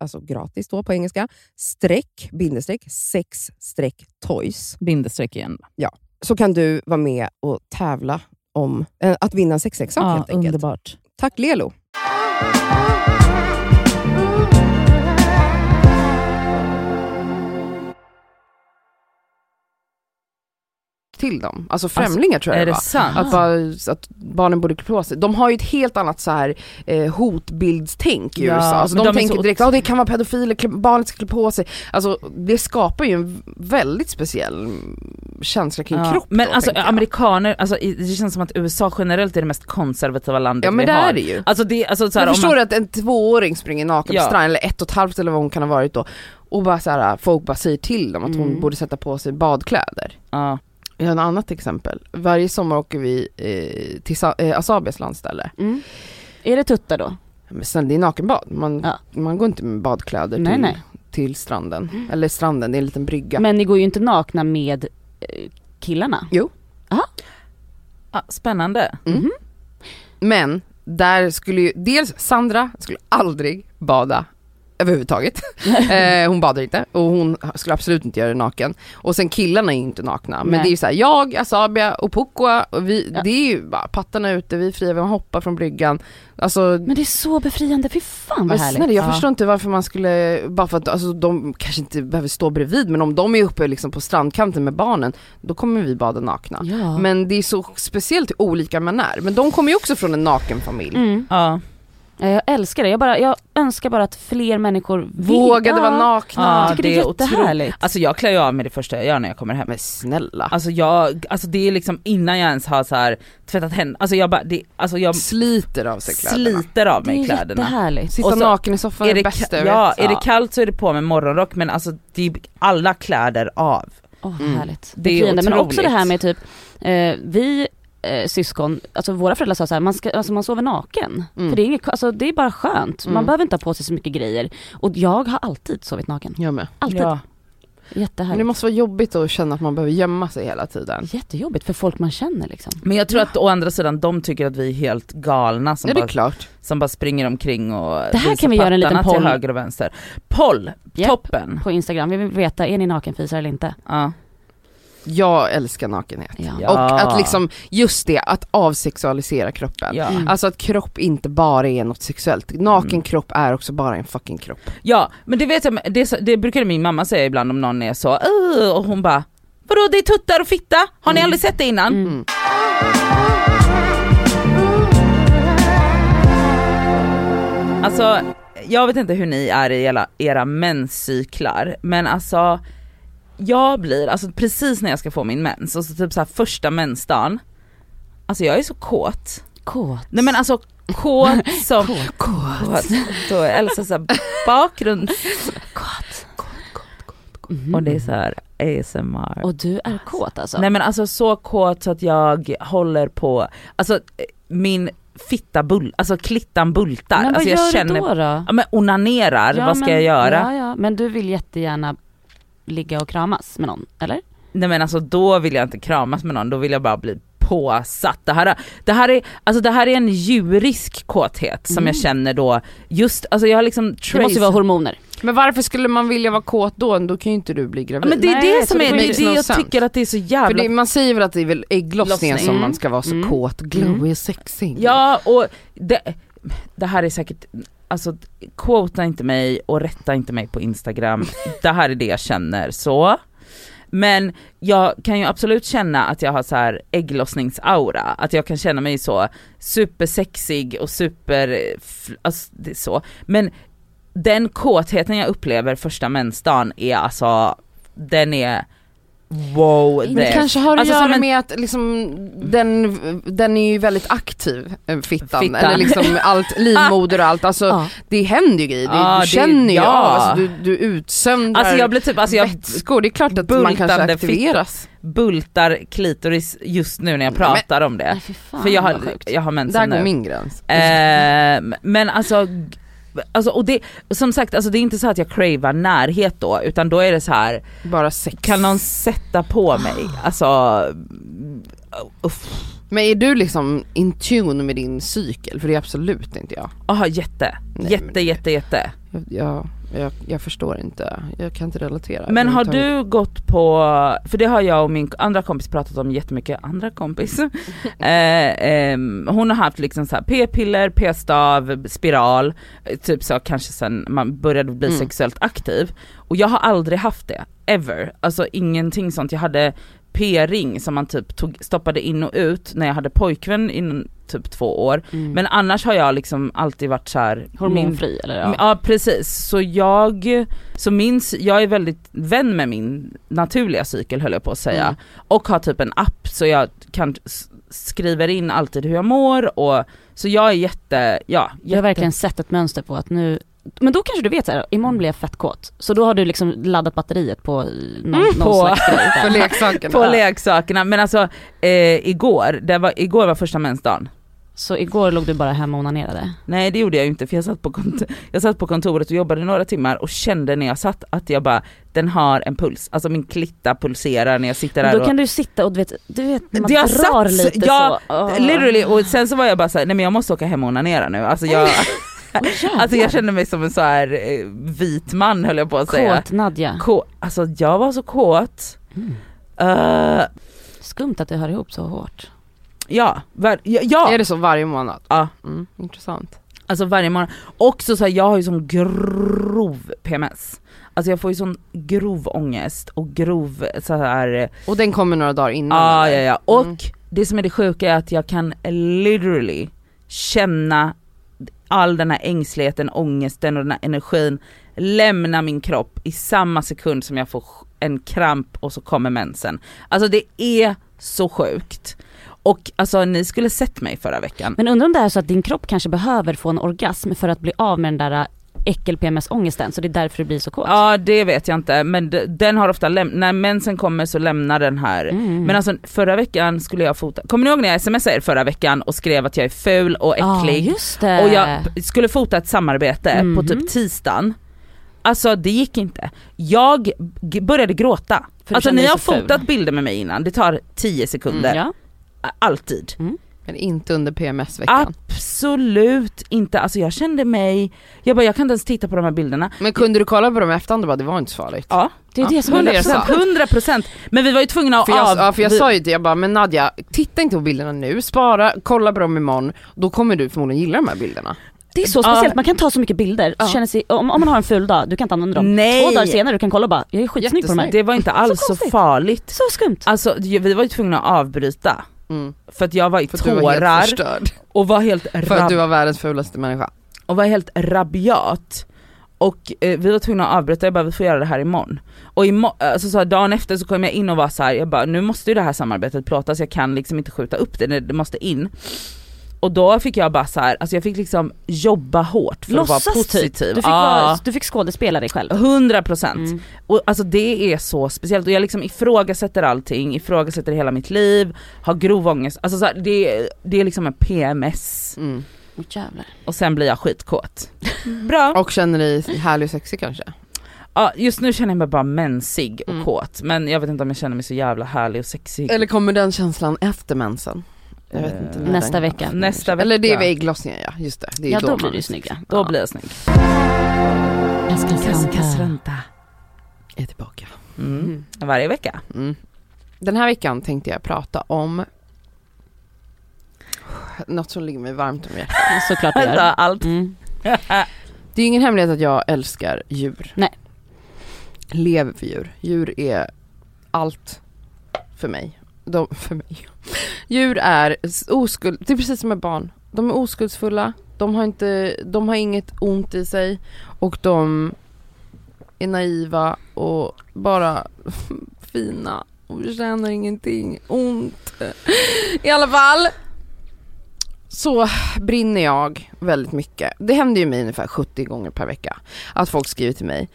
alltså gratis då på engelska, streck, bindestreck, sex streck toys. Bindestreck igen. Så kan du vara med och tävla om eh, att vinna en sexleksak Ja, helt enkelt. underbart. Tack Lelo! Till dem. Alltså främlingar tror jag Är det var. sant? Att, bara, att barnen borde klä på sig. De har ju ett helt annat så här, eh, hotbildstänk i Ja, USA. Alltså, men de, de tänker direkt att det kan vara pedofiler, barnet ska klä på sig. Alltså, det skapar ju en väldigt speciell känsla kring Ja, kropp. Men då, alltså amerikaner, alltså, det känns som att USA generellt är det mest konservativa landet Ja men vi det har. är det ju. Alltså det, alltså, så här, om förstår man, att en tvååring springer naken Ja. på stranden, eller ett och ett halvt eller vad hon kan ha varit då. Och bara så här, folk bara säger till dem att hon Mm. borde sätta på sig badkläder. ja. Jag har ett annat exempel. Varje sommar åker vi eh, till Sa- eh, Asabias landställe. Mm. Är det tuttar då? Men sen det är nakenbad, man, Ja. man går inte med badkläder Nej, till, nej. till stranden. Eller stranden, det är en liten brygga. Men ni går ju inte nakna med eh, killarna. Ah, spännande. Mm. Men där skulle ju, dels Sandra skulle aldrig bada överhuvudtaget. eh, hon badar inte och hon skulle absolut inte göra det naken. Och sen killarna är ju inte nakna. Men Nej. det är ju såhär, jag, Asabia och Pukwa, och vi, Ja. det är ju bara pattarna ute, vi är fria, vi hoppar från bryggan. Alltså, Men det är så befriande, fy fan vad härligt. snälla, jag Ja. förstår inte varför man skulle, bara för att alltså, de kanske inte behöver stå bredvid, men om de är uppe liksom på strandkanten med barnen, då kommer vi bada nakna. Ja. Men det är så speciellt hur olika man är. Men de kommer ju också från en naken familj. Mm. Ja. Ja, Jag älskar det, jag, bara, jag önskar bara att fler människor vill. Vågade Ja, vara nakna. Ja, Jag tycker det det är är jättehärligt. Alltså jag klär ju av mig det första jag gör när jag kommer hem. Men snälla. Alltså jag, alltså det är liksom innan jag ens har så här tvättat händerna, alltså jag bara, det, alltså jag sliter av sig kläderna. sliter av det mig är kläderna. jättehärligt. Sitta naken i soffan är Är det det, bästa jag ja, vet. är det kallt så är det på med morgonrock men alltså det är alla kläder av. Åh Mm. härligt. Det är Befriande. Men också otroligt. det här med typ, eh, vi eh, syskon, alltså våra föräldrar sa så här, man, ska, alltså man sover naken. Mm. För det är, inget, alltså det är bara skönt, man Mm. behöver inte ha på sig så mycket grejer. Och jag har alltid sovit naken. Jag med. Alltid. Ja. Men Jättehärligt. det måste vara jobbigt att känna att man behöver gömma sig hela tiden. Jättejobbigt för folk man känner liksom. Men jag tror att å andra sidan de tycker att vi är helt galna som, Ja det är bara, klart. som bara springer omkring och Det här kan vi göra en liten pattarna till poll. höger och vänster. Poll, Japp. toppen. På Instagram, vi vill veta, är ni nakenfisar eller inte? Ja. Jag älskar nakenhet. Ja. Och att liksom, just det, att avsexualisera kroppen. Ja. Mm. Alltså att kropp inte bara är något sexuellt, naken Mm. kropp är också bara en fucking kropp. ja men det vet jag, det, det brukade min mamma säga ibland om någon är så "Åh", och hon bara Vadå det är tuttar och fitta? Har ni Mm. aldrig sett det innan? Mm. Alltså jag vet inte hur ni är i era, era menscyklar men alltså jag blir, alltså precis när jag ska få min mens och så typ så här första mensdagen Alltså jag är så kåt. Kåt. Nej men alltså kåt som Kåt. kåt. Då är Elsa så här bakgrunds Kåt. och Mhm. det är så här ASMR. Och du är kåt alltså? Nej men alltså så kåt så att jag håller på, alltså min fitta bull, alltså klittan bultar. men vad alltså gör jag känner, du då? då? ja men onanerar, Ja, vad ska men, jag göra? Ja, ja. Men du vill jättegärna ligga och kramas med någon, eller? Nej men alltså då vill jag inte kramas med någon, då vill jag bara bli påsatt. Det här, det här, är, alltså det här är en djurisk kåthet som Mm. jag känner då, just, alltså jag har liksom Det måste ju trace- vara hormoner. Men varför skulle man vilja vara kåt då? Då kan ju inte du bli gravid. men det är Nej, det så som det är, det no det jag sense. tycker att det är så För jävla det, man säger väl att det är väl ägglossningen Lossning. som Mm. man ska vara så Mm. kåt, glowy Mm. och sexig. Ja och det, det här är säkert, alltså quota inte mig och rätta inte mig på instagram, det här är det jag känner så. Men jag kan ju absolut känna att jag har så här ägglossningsaura, att jag kan känna mig så supersexig och super, alltså det är så. Men den kåtheten jag upplever första mensdagen är alltså, den är wow. Men Men det kanske har att Alltså, göra en- med att liksom, den, den är ju väldigt aktiv, eh, fittan, Fittan. eller liksom allt, livmoder och allt, alltså Ja. det händer ju grejer, du det- känner ju ja. av, alltså, du, du utsöndrar Alltså jag blir typ, alltså jag vätskor, det är klart att man kanske aktiveras. bultar klitoris just nu när jag pratar om det. Nej fy fan För jag har, jag har Där mensen går nu. min gräns. Ehm, men alltså, alltså och det, som sagt alltså det är inte så att jag cravar närhet då utan då är det så här Bara sex. kan någon sätta på mig? Alltså, uff. Men är du liksom in tune med din cykel? För det är absolut inte jag. Aha, jätte, Nej, jätte, men- jätte, jätte. Jag, jag, jag, jag förstår inte, jag kan inte relatera. Men har du gått på, för det har jag och min andra kompis pratat om jättemycket, andra kompis. eh, ehm, hon har haft liksom så här p-piller, p-stav, spiral, eh, typ så kanske sen man började bli Mm. sexuellt aktiv. Och jag har aldrig haft det, ever. Alltså ingenting sånt. Jag hade p-ring som man typ tog, stoppade in och ut när jag hade pojkvän i typ två år. Mm. Men annars har jag liksom alltid varit så här. min- Hormonfri eller ja. Ja. precis, så jag, så min, jag är väldigt vän med min naturliga cykel höll jag på att säga. Mm. Och har typ en app så jag kan skriver in alltid hur jag mår och så jag är jätte, ja. Jag har verkligen sett ett mönster på att nu men då kanske du vet såhär, imorgon blir jag fett kåt. Så då har du liksom laddat batteriet på någon, Mm, någon på-. För leksakerna? på leksakerna, men alltså eh, igår, det var, igår var första mensdagen. Så igår låg du bara hemma och onanerade? Nej det gjorde jag ju inte för jag satt, på jag satt på kontoret och jobbade några timmar och kände när jag satt att jag bara, den har en puls. Alltså min klitta pulserar när jag sitter där Då och kan du sitta och du vet, du vet man har drar satt- lite ja, så. Åh. Literally, och sen så var jag bara såhär, nej men jag måste åka hem och onanera nu. Alltså jag, Jävlar. alltså jag kände mig som en så här eh, vit man höll jag på att säga. Kåt Nadja. Kå, alltså jag var så kåt. Mm. Eh, Skumt att det hör ihop så hårt. ja, var, ja, ja. Är det så varje månad? ja, Mm, intressant. alltså varje morgon. Också så här, jag har ju sån grov PMS. Alltså jag får ju sån grov ångest och grov så här. Och den kommer några dagar innan? Ja, ja, ja. Och Mm. det som är det sjuka är att jag kan literally känna all den här ängsligheten, ångesten och den här energin lämna min kropp i samma sekund som jag får en kramp och så kommer mensen. Alltså det är så sjukt. Och alltså ni skulle sett mig förra veckan. Men undrar om det är så att din kropp kanske behöver få en orgasm för att bli av med den där äckel-PMS-ångesten, så det är därför du blir så kåt? Ja det vet jag inte men den har ofta läm- när mensen kommer så lämnar den här Mm. Men alltså förra veckan skulle jag fota, kommer ni ihåg när jag smsade er förra veckan och skrev att jag är ful och Ja, äcklig? just det. och jag skulle fota ett samarbete på Mhm. typ tisdagen Alltså det gick inte. Jag började gråta. För alltså ni har så ful. fotat bilder med mig innan, det tar 10 sekunder. Mm, ja. Alltid. Men inte under PMS-veckan. Absolut inte, alltså jag kände mig, jag bara jag kan inte ens titta på de här bilderna. Men kunde du kolla på dem i efterhand och bara det var inte så farligt? Ja, Det är det som är hundra läskigt. procent. 100 procent. Men vi var ju tvungna att För jag, av... ja, för jag sa ju det, jag bara men Nadja, titta inte på bilderna nu, spara, kolla på dem imorgon, då kommer du förmodligen gilla de här bilderna. Det är så Ja. speciellt, man kan ta så mycket bilder, Ja. så känner sig, om, om man har en ful dag, du kan inte använda dem. Nej. Två dagar senare du kan kolla och bara, jag är skitsnygg på de här. Det var inte alls så, konstigt. farligt. Så skumt. Alltså vi var ju tvungna att avbryta. Mm. För att jag var i För var tårar förstörd. och var helt, För att du var världens fulaste människa. och var helt rabiat. Och eh, vi var tvungna att avbryta, jag bara vi får göra det här imorgon. Och imo- alltså, så här, dagen efter så kom jag in och var så här, jag bara nu måste ju det här samarbetet plåtas, jag kan liksom inte skjuta upp det, det måste in. Och då fick jag bara så här, alltså jag fick liksom jobba hårt för att vara Låtsas positiv. typ. Du fick, Ja. vara, du fick skådespela dig själv. 100 procent. Mm. Och alltså det är så speciellt och jag liksom ifrågasätter allting, ifrågasätter hela mitt liv, har grov ångest, alltså så här, det, det är liksom en PMS Mm. Jävlar. och sen blir jag skitkåt. Bra. Och känner dig härlig och sexig kanske? Ja, just nu känner jag mig bara mensig och Mm. kåt men jag vet inte om jag känner mig så jävla härlig och sexig. Eller kommer den känslan efter mensen? Jag vet inte. när Nästa den- vecka. Nästa vecka. Eller det är vid ägglossningen ja, just det. det är Ja då man- blir du snygga. Då Ja. blir jag snygg. Kassranta. Är tillbaka. Mm. Mm. Varje vecka. Mm. Den här veckan tänkte jag prata om något som ligger mig varmt om hjärtat. Såklart Alltså, gör. allt. Mm. Det är ingen hemlighet att jag älskar djur. Nej. Lever för djur. Djur är allt för mig. De, för mig. Djur är oskuld, det är precis som med barn. De är oskuldsfulla, de har, inte, de har inget ont i sig och de är naiva och bara fina och förtjänar ingenting ont. I alla fall så brinner jag väldigt mycket. Det händer ju mig ungefär 70 gånger per vecka att folk skriver till mig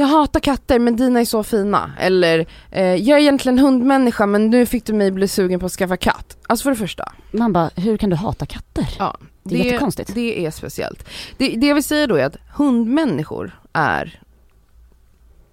jag hatar katter men dina är så fina. Eller eh, jag är egentligen hundmänniska men nu fick du mig bli sugen på att skaffa katt. Alltså för det första, Man bara, hur kan du hata katter? ja, Det är jättekonstigt. Det är speciellt. Det, det jag vill säga då är att hundmänniskor är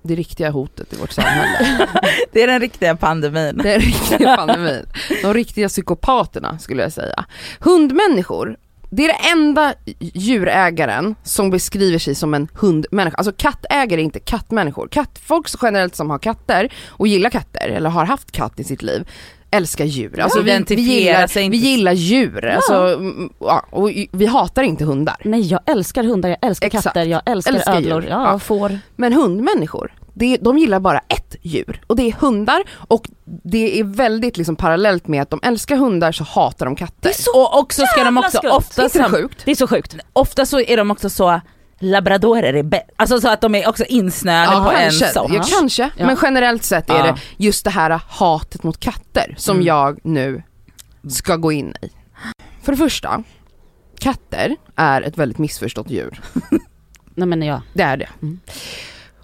det riktiga hotet i vårt samhälle. Det är den riktiga pandemin. Den riktiga pandemin. De riktiga psykopaterna skulle jag säga. Hundmänniskor, det är det enda djurägaren som beskriver sig som en hundmänniska. Alltså kattägare är inte kattmänniskor. Katt, folk generellt som har katter och gillar katter eller har haft katt i sitt liv älskar djur. Alltså vi, vi, gillar, vi gillar djur. Alltså, mm, ja, och vi hatar inte hundar. Nej jag älskar hundar, jag älskar Exakt. katter, jag älskar, Älskar ödlor, ja, Ja. får. Men hundmänniskor, det, de gillar bara ett djur och det är hundar och det är väldigt liksom parallellt med att de älskar hundar så hatar de katter. Och också ska de också, skumt. ofta, det så, sjukt? Det är så sjukt. ofta så är de också så labradorer är bäst, alltså så att de är också insnöade Ja, på kanske, en sån. ja, kanske. Ja. men generellt sett är Ja. det just det här hatet mot katter som Mm. jag nu ska gå in i. För det första, katter är ett väldigt missförstått djur. Nej men ja. Det är det. Mm.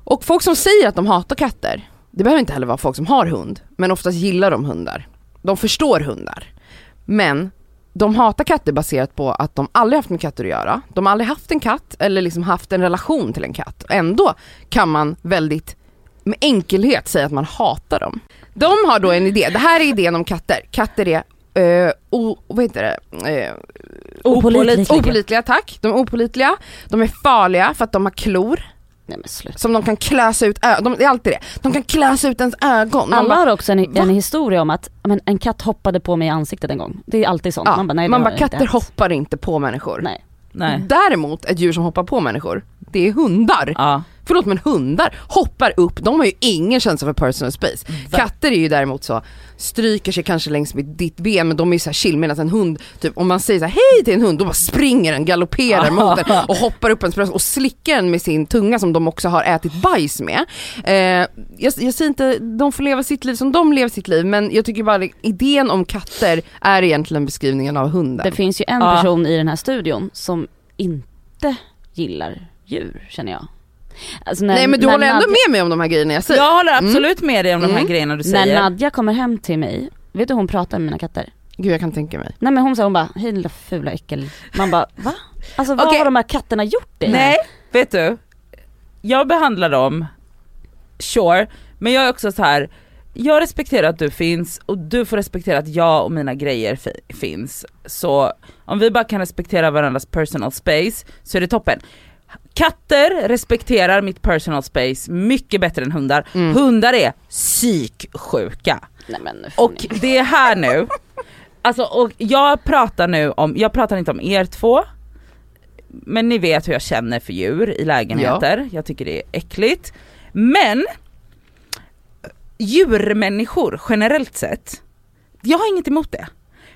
Och folk som säger att de hatar katter, det behöver inte heller vara folk som har hund, men oftast gillar de hundar. De förstår hundar. Men de hatar katter baserat på att de aldrig haft med katter att göra. De har aldrig haft en katt eller liksom haft en relation till en katt. Ändå kan man väldigt med enkelhet säga att man hatar dem. De har då en idé, det här är idén om katter. Katter är Uh, o, vad heter det? Eh, Opålitliga. opålitliga, tack. De är opålitliga, de är farliga för att de har klor Nej men som de kan klösa ut ögon, det är alltid det. De kan klösa ut ens ögon. Man Alla bara, har också en, en historia om att men, en katt hoppade på mig i ansiktet en gång. Det är alltid sånt. ja, man bara, nej, man bara inte katter hänt. hoppar inte på människor. Nej. Nej. Däremot ett djur som hoppar på människor, det är hundar. Ja. Förlåt men hundar hoppar upp, de har ju ingen känsla för personal space. Katter är ju däremot så, stryker sig kanske längs med ditt ben men de är ju så här chill medan en hund, typ om man säger så här, hej till en hund, då bara springer den, galopperar mot den och hoppar upp ens bröst och slickar den med sin tunga som de också har ätit bajs med. Eh, jag, jag säger inte, de får leva sitt liv som de lever sitt liv men jag tycker bara idén om katter är egentligen beskrivningen av hunden. Det finns ju en Ja. person i den här studion som inte gillar djur känner jag. Alltså när, Nej men du när håller ändå Nadja, med mig om de här grejerna jag säger. Jag håller absolut med dig om de här Mm. grejerna du När säger. Nadja kommer hem till mig, vet du hon pratar med mina katter? Gud jag kan tänka mig. Nej men hon sa hon bara, hej lilla fula äckel. Man bara, va? Alltså vad Okej. har de här katterna gjort dig? Nej, vet du? Jag behandlar dem, sure, men jag är också så här. jag respekterar att du finns och du får respektera att jag och mina grejer fi- finns. Så om vi bara kan respektera varandras personal space så är det toppen. Katter respekterar mitt personal space mycket bättre än hundar. Mm. Hundar är psyksjuka. Nej men Och det är här nu, alltså och jag pratar nu om, jag pratar inte om er två, men ni vet hur jag känner för djur i lägenheter, jag tycker det är äckligt. Men djurmänniskor generellt sett, jag har inget emot det.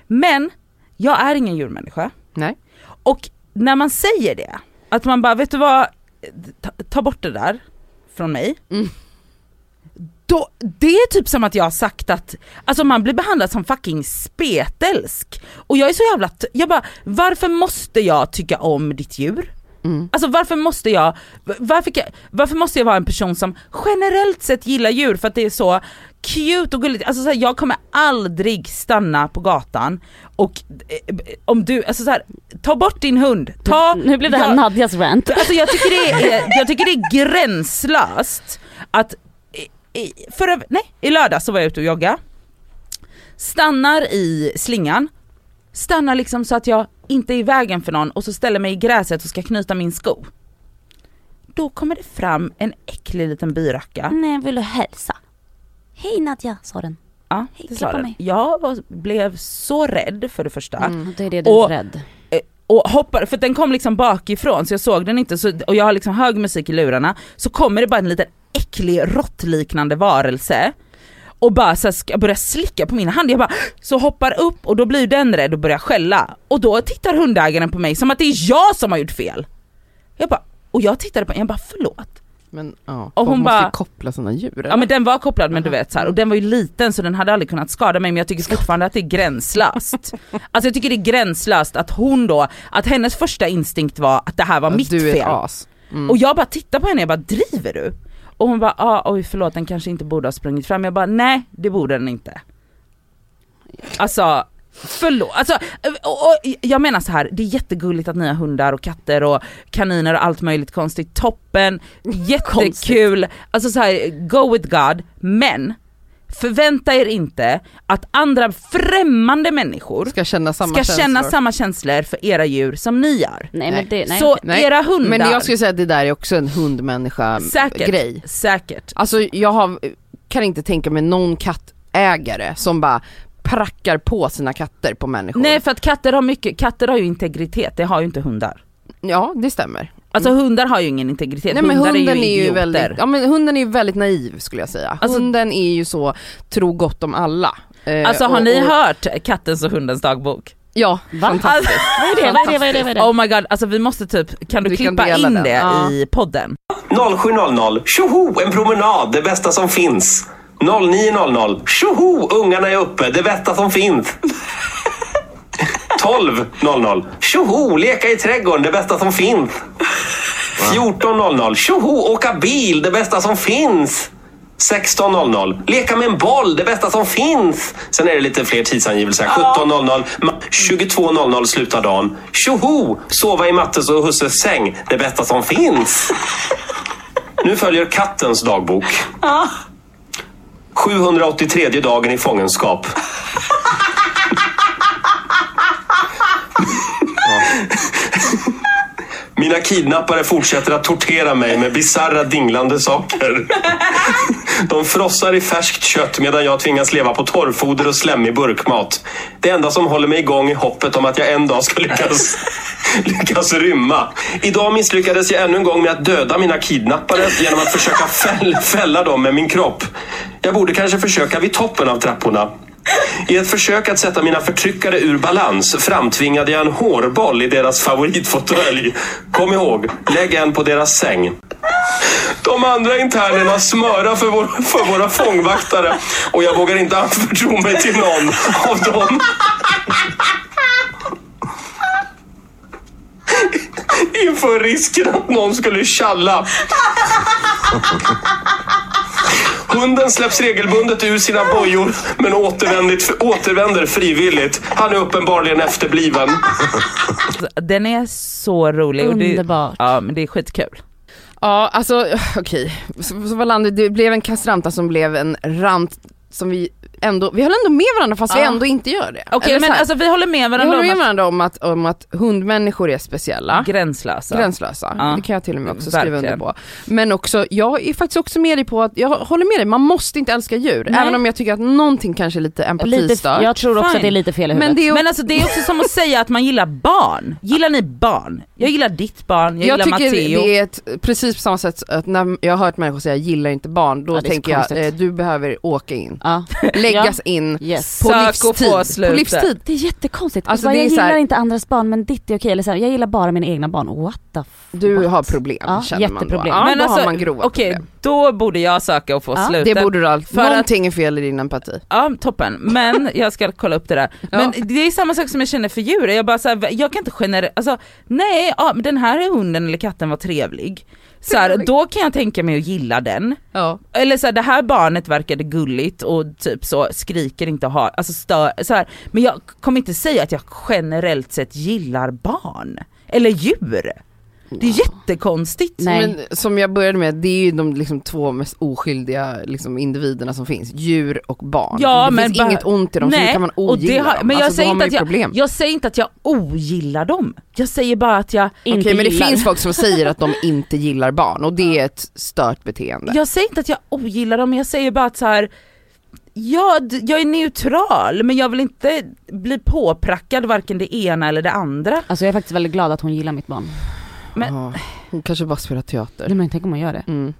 Men jag är ingen djurmänniska. Nej. Och när man säger det, att man bara vet du vad, ta, ta bort det där från mig. Mm. Då, det är typ som att jag har sagt att, alltså man blir behandlad som fucking spetälsk. Och jag är så jävla, jag bara, varför måste jag tycka om ditt djur? Mm. Alltså varför måste jag, varför, varför måste jag vara en person som generellt sett gillar djur för att det är så cute och gulligt, alltså så här, jag kommer aldrig stanna på gatan och eh, om du, alltså så här, ta bort din hund, ta, Nu blev det här jag, Nadjas rant. alltså jag tycker det är, jag tycker det är gränslöst att, i- i, förra, nej i lördag så var jag ute och jogga, stannar i slingan, stannar liksom så att jag inte är i vägen för någon och så ställer mig i gräset och ska knyta min sko. Då kommer det fram en äcklig liten byracka. Nej, vill du hälsa? Hej Nadja, sa den. Ja, Hej, det sa den. mig. Jag var, blev så rädd för det första. Mm. Då är det du Och- är rädd. Eh, och hoppar, för den kom liksom bakifrån så jag såg den inte så, och jag har liksom hög musik i lurarna, så kommer det bara en liten äcklig råttliknande varelse och bara så här ska börja slicka på min hand, jag bara så hoppar upp och då blir den rädd och börjar skälla och då tittar hundägaren på mig som att det är jag som har gjort fel. Jag bara, och jag tittade på jag bara förlåt. Men ja, Och hon måste bara- koppla sina djur eller? Ja men den var kopplad men du vet så här, och den var ju liten så den hade aldrig kunnat skada mig men jag tycker fortfarande att det är gränslöst. alltså jag tycker det är gränslöst att hon då, att hennes första instinkt var att det här var Att mitt du är fel. as. Mm. Och jag bara tittar på henne och jag bara driver du? Och hon bara ah, oj förlåt den kanske inte borde ha sprungit fram, jag bara nej det borde den inte. Alltså Förlåt, alltså, och, och, jag menar så här, det är jättegulligt att ni har hundar och katter och kaniner och allt möjligt konstigt, toppen, jättekul, alltså så här, go with God, men förvänta er inte att andra främmande människor ska känna samma ska känslor. känna samma känslor för era djur som ni gör. Nej, men det, nej. så. Nej, era hundar, Men jag skulle säga att det där är också en hundmänniska säkert, grej. säkert. Alltså jag har, kan inte tänka mig någon kattägare som bara prackar på sina katter på människor. Nej för att katter har mycket, katter har ju integritet, det har ju inte hundar. Ja det stämmer. Alltså hundar har ju ingen integritet, Nej men hundar hunden är ju är ju, idioter. väldigt, ja men hunden är ju väldigt naiv skulle jag säga. Alltså- hunden är ju så, tro gott om alla. Eh, Alltså har och- ni och- hört kattens och hundens dagbok? Ja, Va? fantastiskt. Vad är det? Vad är det? Vad är det? Vad är det? Oh my god, alltså vi måste typ, kan du kan klippa dela in den. det Ja. i podden? 07.00. Tjoho! En promenad, det bästa som finns. 09.00. Tjoho! Ungarna är uppe, det bästa som finns. 12.00. Tjoho! Leka i trädgården, det bästa som finns. 14.00. Tjoho! Åka bil, det bästa som finns. 16.00. Leka med en boll, det bästa som finns. Sen är det lite fler tidsangivelser. 17.00. Ma- 22.00 slutar dagen. Tjoho! Sova i Mattes och Husses säng, det bästa som finns. Nu följer kattens dagbok. 783 dagen i fångenskap. Mina kidnappare fortsätter att tortera mig med bisarra dinglande saker. De frossar i färskt kött medan jag tvingas leva på torrfoder och slemmig burkmat. Det enda som håller mig igång är hoppet om att jag en dag ska lyckas, lyckas rymma. Idag misslyckades jag ännu en gång med att döda mina kidnappare genom att försöka fäll, fälla dem med min kropp. Jag borde kanske försöka vid toppen av trapporna. I ett försök att sätta mina förtryckare ur balans framtvingade jag en hårboll i deras favoritfåtölj. Kom ihåg, lägg en på deras säng. De andra internerna smörar för, vår, för våra fångvaktare och jag vågar inte anförtro mig till någon av dem. Inför risken att någon skulle tjalla. Hunden släpps regelbundet ur sina bojor men återvänder, frivilligt. Han är uppenbarligen efterbliven. Den är så rolig. och det- Underbart. Ja men det är skitkul. Ja, alltså okej. Så, så Wallander, det blev en kastranta som blev en rant som vi ändå, vi höll ändå med varandra fast vi Ja. ändå inte gör det. Okej Eller men alltså vi håller med vi varandra håller med om att varandra om att, om att hundmänniskor är speciella. gränslösa. Gränslösa, Ja. det kan jag till och med också skriva under Verkligen. på. Men också, jag är faktiskt också med dig på att, jag håller med dig, man måste inte älska djur. Nej. Även om jag tycker att någonting kanske är lite empatistört. jag tror också Fine. att det är lite fel i huvudet. men det är Men alltså det är också som att säga att man gillar barn. Gillar ni barn? Jag gillar ditt barn, jag, jag gillar tycker Matteo. det är ett, precis på samma sätt att när jag har hört människor säga gillar inte barn, då Ja, tänker jag eh, du behöver åka in. ja. Läggas in Yes. på livstid. få På slutet. livstid. Det är jättekonstigt. Alltså, Alltså, det är jag gillar här- inte andras barn men ditt är okej. Eller så här, jag gillar bara mina egna barn. What the fuck? Du What? har problem Ja, känner man då. jätteproblem. Ja, Men då alltså, har man grova Okej, problem. då borde jag söka och få Ja, slutet. Det borde du allt. För att- Någonting är fel i din empati. Ja toppen, men jag ska kolla upp det där. Men det är samma sak som jag känner för djur, jag bara så här, jag kan inte generellt, alltså nej, ja, men den här hunden eller katten var trevlig. Så här, då kan jag tänka mig att gilla den. Ja. Eller så här, det här barnet verkade gulligt och typ så skriker inte har, alltså stör, så här. men jag kommer inte säga att jag generellt sett gillar barn. Eller djur. Det är jättekonstigt. Nej. Men som jag började med, det är ju de liksom två mest oskyldiga liksom, individerna som finns, djur och barn. Ja, det men finns bara- inget ont i dem, så Nej, hur kan man ogilla har- dem? men jag alltså, säger inte att jag-. Jag säger inte att jag ogillar dem, jag säger bara att jag Inte Okej men det gillar. finns folk som säger att de inte gillar barn och det är ett stört beteende. Jag säger inte att jag ogillar dem, jag säger bara att så här. Ja, d- jag är neutral men jag vill inte bli påprackad varken det ena eller det andra. Alltså jag är faktiskt väldigt glad att hon gillar mitt barn. Men- Ja, hon kanske bara spelar teater. Nej, men tänk om hon gör det. Mm.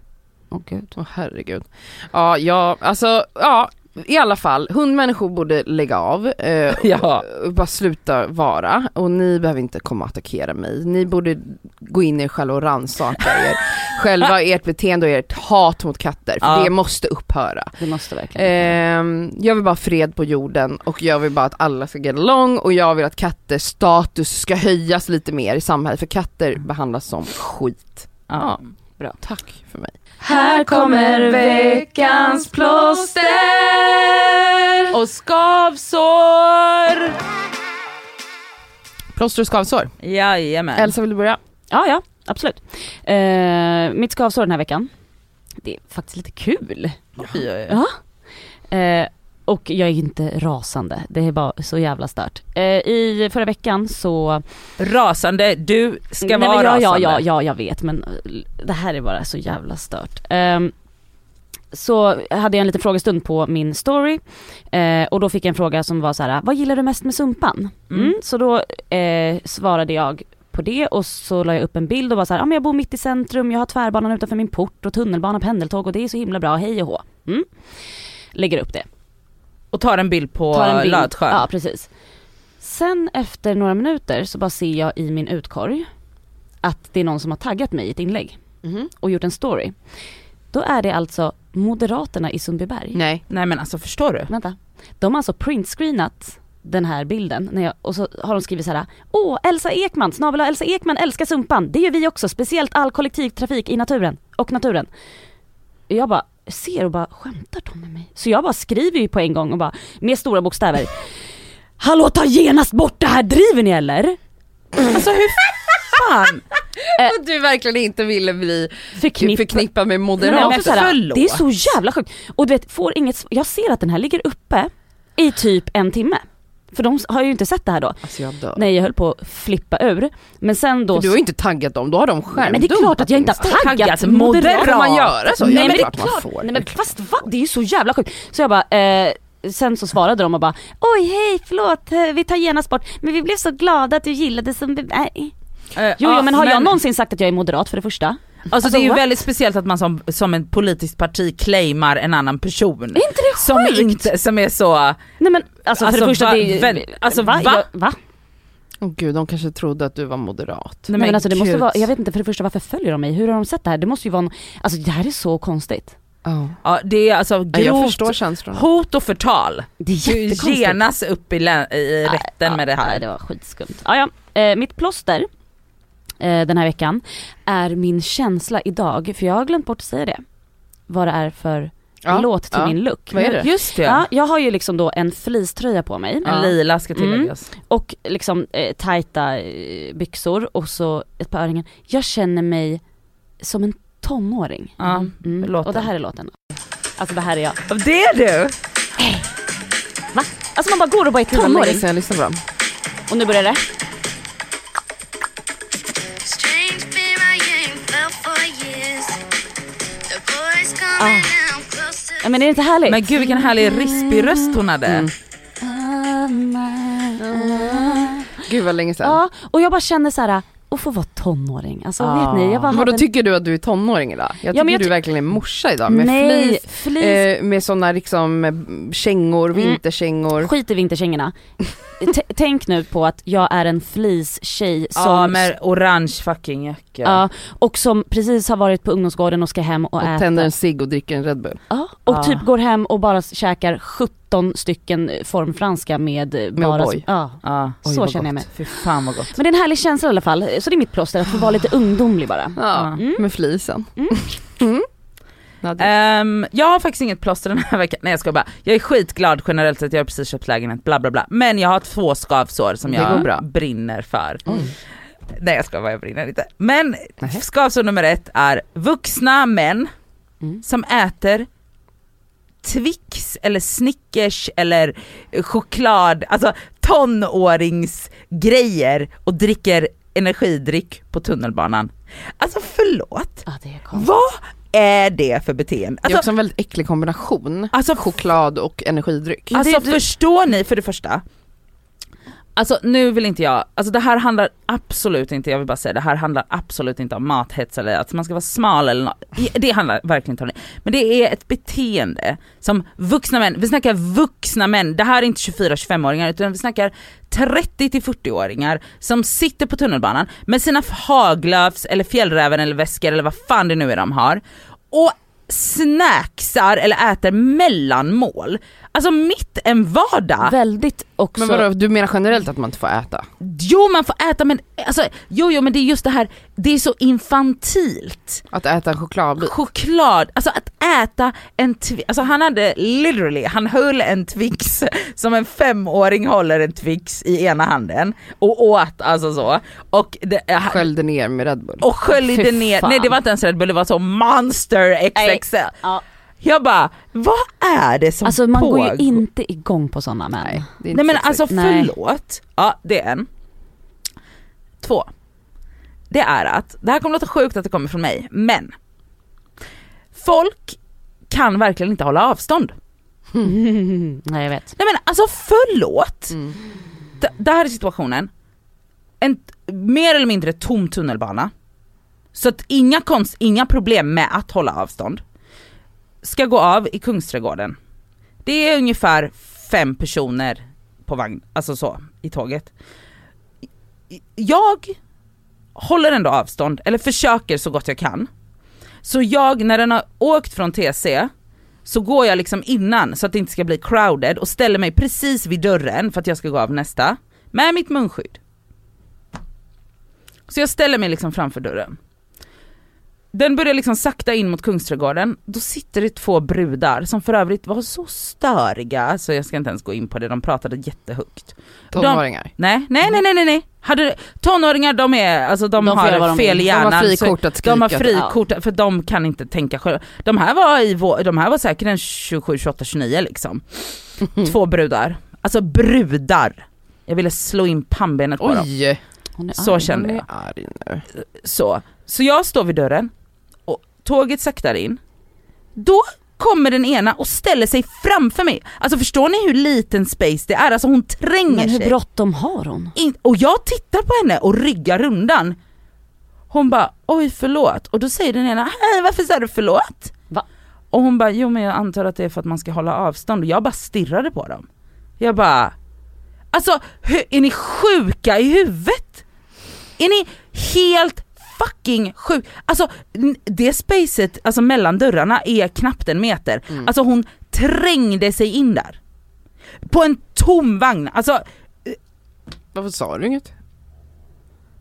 Åh gud. Åh herregud. Ja, ja, alltså, ja. I alla fall, hundmänniskor borde lägga av, eh, Ja. och bara sluta vara och ni behöver inte komma och attackera mig. Ni borde gå in i er själva och rannsaka er själva, ert beteende och ert hat mot katter, för Ja. det måste upphöra. Det måste verkligen. Ehm, jag vill bara fred på jorden och jag vill bara att alla ska get along och jag vill att katters status ska höjas lite mer i samhället för katter behandlas som skit. Ja. Bra, tack för mig. Här kommer veckans plåster och skavsår. Plåster och skavsår. Jajamän. Elsa vill du börja? Ja, ja, absolut. Eh, mitt skavsår den här veckan, det är faktiskt lite kul. Oj. Ja. Eh, och jag är inte rasande, det är bara så jävla stört. Eh, I förra veckan så... Rasande, du ska Nej, vara men ja, rasande. ja, ja, ja, jag vet men eh, det här är bara så jävla stört. Ehm, så hade jag en liten frågestund på min story eh, och då fick jag en fråga som var så här: vad gillar du mest med Sumpan? Mm. Mm. så då eh, svarade jag på det och så la jag upp en bild och var så här, ah, men jag bor mitt i centrum, jag har tvärbanan utanför min port och tunnelbana, pendeltåg och det är så himla bra, hej och hå. Mm. Lägger upp det. Och tar en bild på Tar en bild. Lötsjön. Ja precis. Sen efter några minuter så bara ser jag i min utkorg att det är någon som har taggat mig i ett inlägg Mhm. och gjort en story. Då är det alltså Moderaterna i Sundbyberg. Nej. Nej men alltså förstår du? Vänta. De har alltså printscreenat den här bilden när jag, och så har de skrivit så här. Åh, Elsa Ekman, snabel Elsa Ekman älskar Sumpan. Det gör vi också, speciellt all kollektivtrafik i naturen och naturen. Jag bara ser och bara, skämtar de med mig? Så jag bara skriver ju på en gång och bara, med stora bokstäver. Hallå ta genast bort det här, driver ni eller? Alltså hur fan? Och du verkligen inte ville bli Förknipp- förknippad med Nej, men moderat. också så här, förlåt. det är så jävla sjukt. Och du vet, får inget, jag ser att den här ligger uppe i typ en timme. För de har ju inte sett det här då. Alltså jag dör. Nej jag höll på att flippa ur. Men sen då... För du har ju inte taggat dem, då har de själv men det är klart att jag inte har Taggat taggat moderat. Får man göra så? Nej men det är klart man får. Nej men fast va? Det är ju så jävla sjukt. Så jag bara, eh, sen så svarade de och bara Oj hej förlåt, eh, vi tar genast bort. Men vi blev så glada att du gillade som... Nej. Eh, Jo, ja, jo men har jag någonsin sagt att jag är moderat för det första? Alltså, Alltså, det är ju what? väldigt speciellt att man som, som en politiskt parti claimar en annan person. Är inte det Som sjukt? inte, som är så, Nej men alltså, Alltså, för det första va- det är vän- alltså, va? Jag, va? Åh gud, de kanske trodde att du var moderat. Nej men alltså det måste vara, jag vet inte för det första varför följer de mig? Hur har de sett det här? Det måste ju vara, alltså det här är så konstigt. Ja. Ja det är alltså grovt hot och förtal. Det är Du jättekonstigt. genas upp i, i rätten Ja, med det här. det var skitskumt. Ja, ja. Eh, mitt plåster eh, den här veckan är min känsla idag, för jag har glömt bort att säga det. Vad det är för Ja, låt till ja. min look. Vad är det? Just det, Ja, jag har ju liksom då en fleecetröja på mig en lila ska tilläggas. och liksom eh, tajta eh, byxor och så ett par örhängen. Jag känner mig som en tonåring. Ja, Mm. låten. Och det här är låten. Alltså det här är jag. Det är du! Va? Alltså man bara går och bara är Gud vad länge tonåring. sedan jag lyssnade på dem. Och nu börjar det. Ah. Ja, men är det inte härligt? Men gud vilken härlig rispig röst hon hade. Mm. Gud vad länge sedan. Ja, och jag bara känner så här att få vara tonåring. Alltså Ah. vet ni, jag bara Men Vadå hade- tycker du att du är tonåring idag? Jag tycker men jag du ty- verkligen är morsa idag med Nej, flis, flis. eh, med sådana liksom eh, kängor, Mm. vinterkängor. Skit i vinterkängorna. Tänk nu på att jag är en flis-tjej som Ja med orange fucking jacka. Ja, och som precis har varit på ungdomsgården och ska hem och, Och äta. tänder en cigg och dricker en Red Bull. Ja, och Ah. typ går hem och bara käkar 17 stycken formfranska med, med bara... O'boy. Ja, Ja. Oj, så känner jag mig. Fy fan vad gott. Men det är en härlig känsla i alla fall, så det är mitt plåster, att få vara lite ungdomlig bara. Ja, Mm. med flisen. Mm. Mm. Ehm, jag har faktiskt inget plåster den här veckan, nej jag ska bara. Jag är skitglad generellt sett, jag har precis köpt lägenhet, bla bla bla. Men jag har två skavsår som jag brinner för. Oj. Nej jag ska bara, jag brinner inte. Men Nähä. skavsår nummer ett är vuxna män Mm. som äter Twix eller Snickers eller choklad, alltså tonåringsgrejer och dricker energidryck på tunnelbanan. Alltså förlåt, konstigt. vad är det för beteende? det är Alltså, också en väldigt äcklig kombination. alltså Choklad och energidryck. Alltså det- förstår ni för det första, alltså nu vill inte jag, alltså det här handlar absolut inte, jag vill bara säga det här handlar absolut inte om mathets eller att man ska vara smal eller något. Det handlar verkligen inte om det. Men det är ett beteende som vuxna män, vi snackar vuxna män, det här är inte 24-25-åringar utan vi snackar 30-40 åringar som sitter på tunnelbanan med sina Haglöfs eller Fjällräven eller väskor eller vad fan det nu är de har och snacksar eller äter mellanmål. Alltså mitt en vardag. Väldigt också... Men vadå, du menar generellt att man inte får äta? Jo man får äta men, alltså, jo jo men det är just det här, det är så infantilt. Att äta en chokladbit? Choklad, alltså att äta en Twix, alltså han hade literally, han höll en Twix som en femåring håller en Twix i ena handen och åt alltså så. Och, det, Sköljde ner med Red Bull? och sköljde Fy ner, fan. nej det var inte ens Red Bull, det var så monster XXL. Ja. Jag bara, vad är det som Alltså man går pågår? ju inte igång på sådana män. Nej, Nej men sexigt. alltså Nej. förlåt. Ja det är en. Två. Det är att, det här kommer låta sjukt att det kommer från mig, men folk kan verkligen inte hålla avstånd. Nej jag vet. Nej men alltså förlåt. Mm. D- det här är situationen. En mer eller mindre tom tunnelbana. Så att inga konst, inga problem med att hålla avstånd. Ska gå av i Kungsträdgården. Det är ungefär fem personer på vagn, alltså så, i tåget. Jag håller ändå avstånd, eller försöker så gott jag kan. Så jag, när den har åkt från TC, så går jag liksom innan så att det inte ska bli crowded och ställer mig precis vid dörren för att jag ska gå av nästa, med mitt munskydd. Så jag ställer mig liksom framför dörren. Den börjar liksom sakta in mot Kungsträdgården, då sitter det två brudar som för övrigt var så störiga, så jag ska inte ens gå in på det, de pratade jättehögt. Tonåringar? Nej, nej, nej, nej, nej, nej. Hade, tonåringar de är, alltså de, De har de fel i vill. De har hjärnan. frikort att skrika. de har frikort för de kan inte tänka själva. De här var, i de här var säkert en 27, 28, 29 liksom. Två brudar. Alltså brudar. Jag ville slå in pannbenet på dem. Oj! Är Så arg. kände jag. Så. så jag står vid dörren tåget saktar in. Då kommer den ena och ställer sig framför mig. Alltså förstår ni hur liten space det är? Alltså hon tränger Men hur sig. bråttom har hon? In, och jag tittar på henne och ryggar rundan. Hon bara oj förlåt och då säger den ena hej varför sa du förlåt? Va? Och hon bara jo men jag antar att det är för att man ska hålla avstånd och jag bara stirrade på dem. Jag bara alltså är ni sjuka i huvudet? Är ni helt fucking sjuk? Alltså det spacet alltså mellan dörrarna är knappt en meter. Mm. Alltså hon trängde sig in där. På en tom vagn, alltså Varför sa du inget?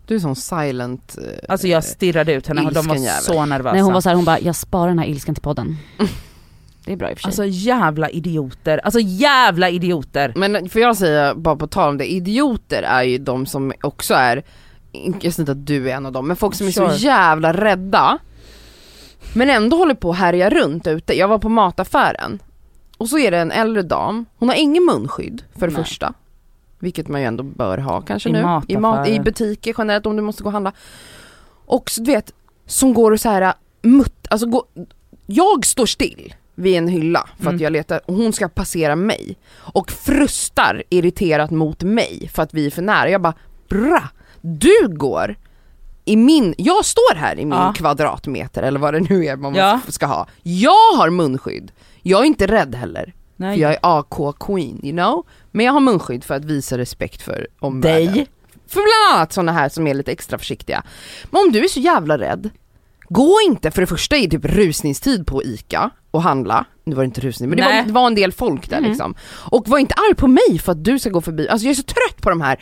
Du är sån silent... eh, Alltså jag stirrade ut henne och de var jävel. så nervösa. Nej hon var så här, hon bara, jag sparar den här ilskan till podden. Det är bra i och för sig. Alltså jävla idioter, alltså jävla idioter. Men får jag säga, bara på tal om det, idioter är ju de som också är, jag säger inte att du är en av dem, men folk som är Sure. så jävla rädda men ändå håller på att härja runt ute. Jag var på mataffären och så är det en äldre dam, hon har ingen munskydd för det Nej. första. Vilket man ju ändå bör ha kanske I nu. I, mat. I butiker generellt om du måste gå och handla. Och så, du vet, som går och så här mutt, alltså gå, jag står still vid en hylla för Mm. att jag letar och hon ska passera mig. Och frustar irriterat mot mig för att vi är för nära. Jag bara bra, du går i min, jag står här i min Ja. kvadratmeter eller vad det nu är man Ja. ska ha. Jag har munskydd, jag är inte rädd heller. Nej. För jag är AK queen, you know? Men jag har munskydd för att visa respekt för omvärlden. Dig. För bland annat sådana här som är lite extra försiktiga. Men om du är så jävla rädd, gå inte för det första i typ rusningstid på ICA och handla. Nu var det inte rusning men det var, det var en del folk där Mm. liksom. Och var inte arg på mig för att du ska gå förbi. Alltså jag är så trött på de här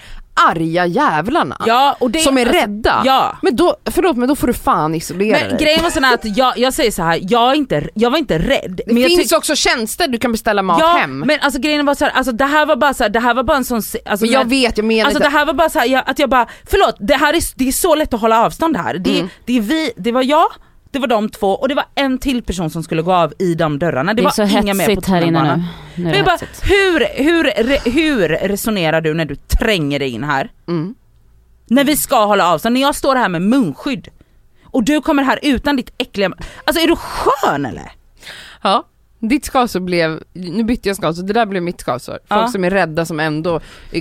arga jävlarna. Ja, och det, som är alltså, rädda. Ja. Men då, förlåt men då får du fan isolera Men dig. grejen var sån här att jag, jag säger så här, jag, inte, jag var inte rädd. det men finns också tjänster du kan beställa mat ja, hem. Men, men alltså grejen var så här, alltså det här var bara så här, det här var bara en sån, alltså, jag när- vet, jag menar Alltså det inte. här var bara så här, jag, att jag bara, förlåt det här är, det är så lätt att hålla avstånd här. Det, Mm. det är vi, det var jag, det var de två och det var en till person som skulle gå av i de dörrarna. Det, Det är var så inga mer på hetsigt här inne tunnelbanan. nu. nu är det bara, hur, hur, re- hur resonerar du när du tränger dig in här? Mm. När vi ska hålla avstånd, när jag står här med munskydd och du kommer här utan ditt äckliga... Alltså är du skön eller? Ja. Ditt skavsår blev, nu bytte jag skavsår, det där blev mitt skavsår. Folk Ja. som är rädda som ändå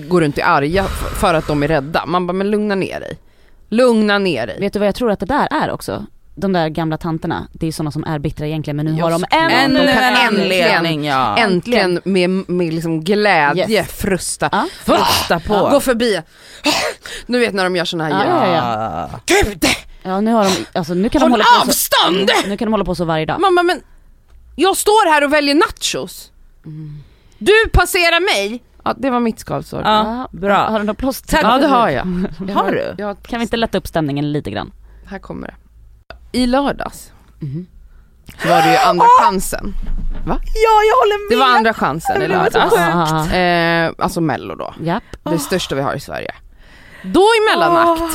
går runt i arga för att de är rädda. Man bara, men lugna ner dig. Lugna ner dig. Vet du vad jag tror att det där är också? De där gamla tanterna, det är sådana som är bittra egentligen men nu har de ännu Ännu de kan en äntligen- anledning ja. Äntligen med, med liksom glädje Yes. frusta. Ja. Frusta på. Gå förbi. Du vet när de gör såna här Ja, ljud. ja, ja. Gud! Ja nu har de, alltså nu kan de Håll hålla på så, avstånd! nu kan de hålla på så varje dag. Mamma men, jag står här och väljer nachos. Du passerar mig. Ja det var mitt skavsår. Ja, bra. Har du något plåster? Ja det har jag. jag Har du? Jag, Kan vi inte lätta upp stämningen lite grann? här kommer det. I lördags så var det ju andra chansen. Ja jag håller Det med! var andra chansen i Det lördags. sjukt. Ah, Eh, alltså mello då. japp. Det största vi har i Sverige. Då i mellanakt,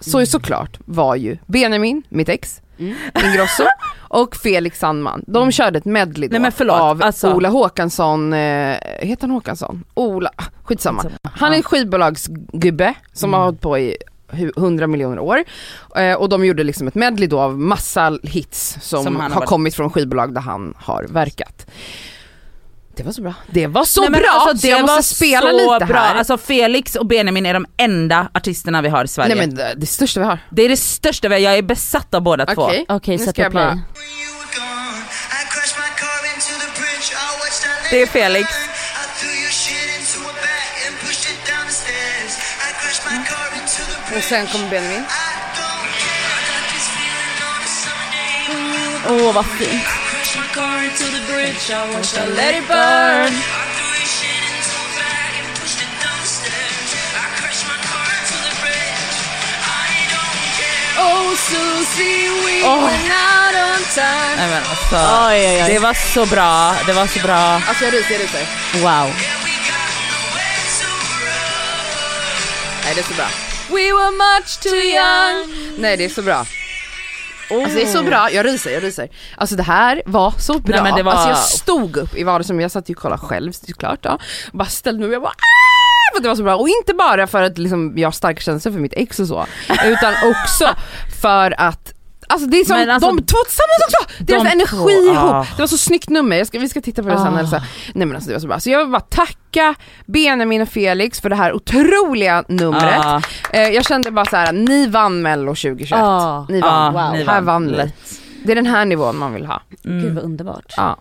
så såklart var ju Benjamin, mitt ex, Mm. Ingrosso och Felix Sandman. De körde ett medley då Nej, av alltså- Ola Håkansson, eh, heter han Håkansson? Ola, skitsamma. Han är skivbolagsgubbe som Mm. har hållit på i 100 miljoner år eh, och de gjorde liksom ett medley då av massa hits som, Som har har kommit från skivbolag där han har verkat. Det var så bra. Det var så Nej, bra! alltså, så det jag måste var spela så lite bra. här. Alltså Felix och Benjamin är de enda artisterna vi har i Sverige. Nej men det, det största vi har. Det är det största vi har, jag är besatt av båda två. Okej, nu sätt play. bara... When you were car into the bridge. I watched I that let it burn. Oh Susie, we Åh. went out on time. Nej men alltså, Oj, oj, oj. det var så bra, det var så bra. Alltså jag ryser, jag ryser. Wow. Nej det är så bra. We were much too young. Nej det är så bra. Alltså det är så bra, jag ryser, jag ryser. Alltså det här var så bra. Nej, men det var- Alltså jag stod upp i vardagsrummet, jag satt ju och kollade själv såklart då. Bara ställde mig och jag bara "Ah!" för att det var så bra. Och inte bara för att liksom, jag har starka känslor för mitt ex och så. Utan också för att Alltså det är som, alltså, de två tillsammans också! Deras de energi två, ihop. ah. Det var så snyggt nummer, jag ska, vi ska titta på det sen. Ah. Eller så. Nej men alltså det var så bra. Så jag vill bara tacka Benjamin och Felix för det här otroliga numret. Ja, Eh, jag kände bara så här: ni vann mello 2021. Ah. Ni vann. wow. ni Här vann ni. Lätt. Det är den här nivån man vill ha. Mm. Gud vad underbart. Ja.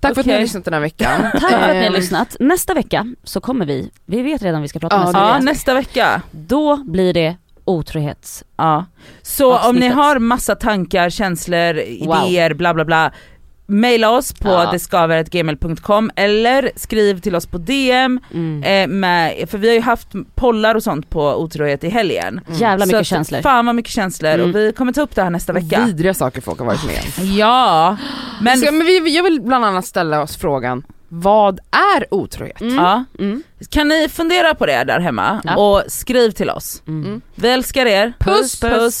Tack för att ni har lyssnat den här veckan. Tack för att ni har Eh, lyssnat. Nästa vecka så kommer vi, vi vet redan vi ska prata om Ja, nästa det Ja, vecka. nästa vecka. Då blir det otrohets... Ja. Så om ni Avsnittet. har massa tankar, känslor, Wow. idéer, bla bla bla. Maila oss på Ja. deskaver.gmail.com eller skriv till oss på DM, Mm. eh, med, för vi har ju haft pollar och sånt på otrohet i helgen. Jävla Så mycket att, känslor. Fan vad mycket känslor Mm. och vi kommer ta upp det här nästa vecka. Vidriga saker folk har varit med om. Ja, men, Men, men vi, jag vill bland annat ställa oss frågan, vad är otrohet? Mm. ja. Mm. kan ni fundera på det där hemma Ja. och skriv till oss. Mm. Vi älskar er, Puss, puss.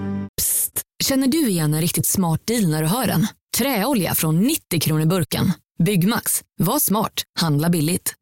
Känner du igen en riktigt smart deal när du hör den? Träolja från 90 kronor burken. Byggmax. Var smart. Handla billigt.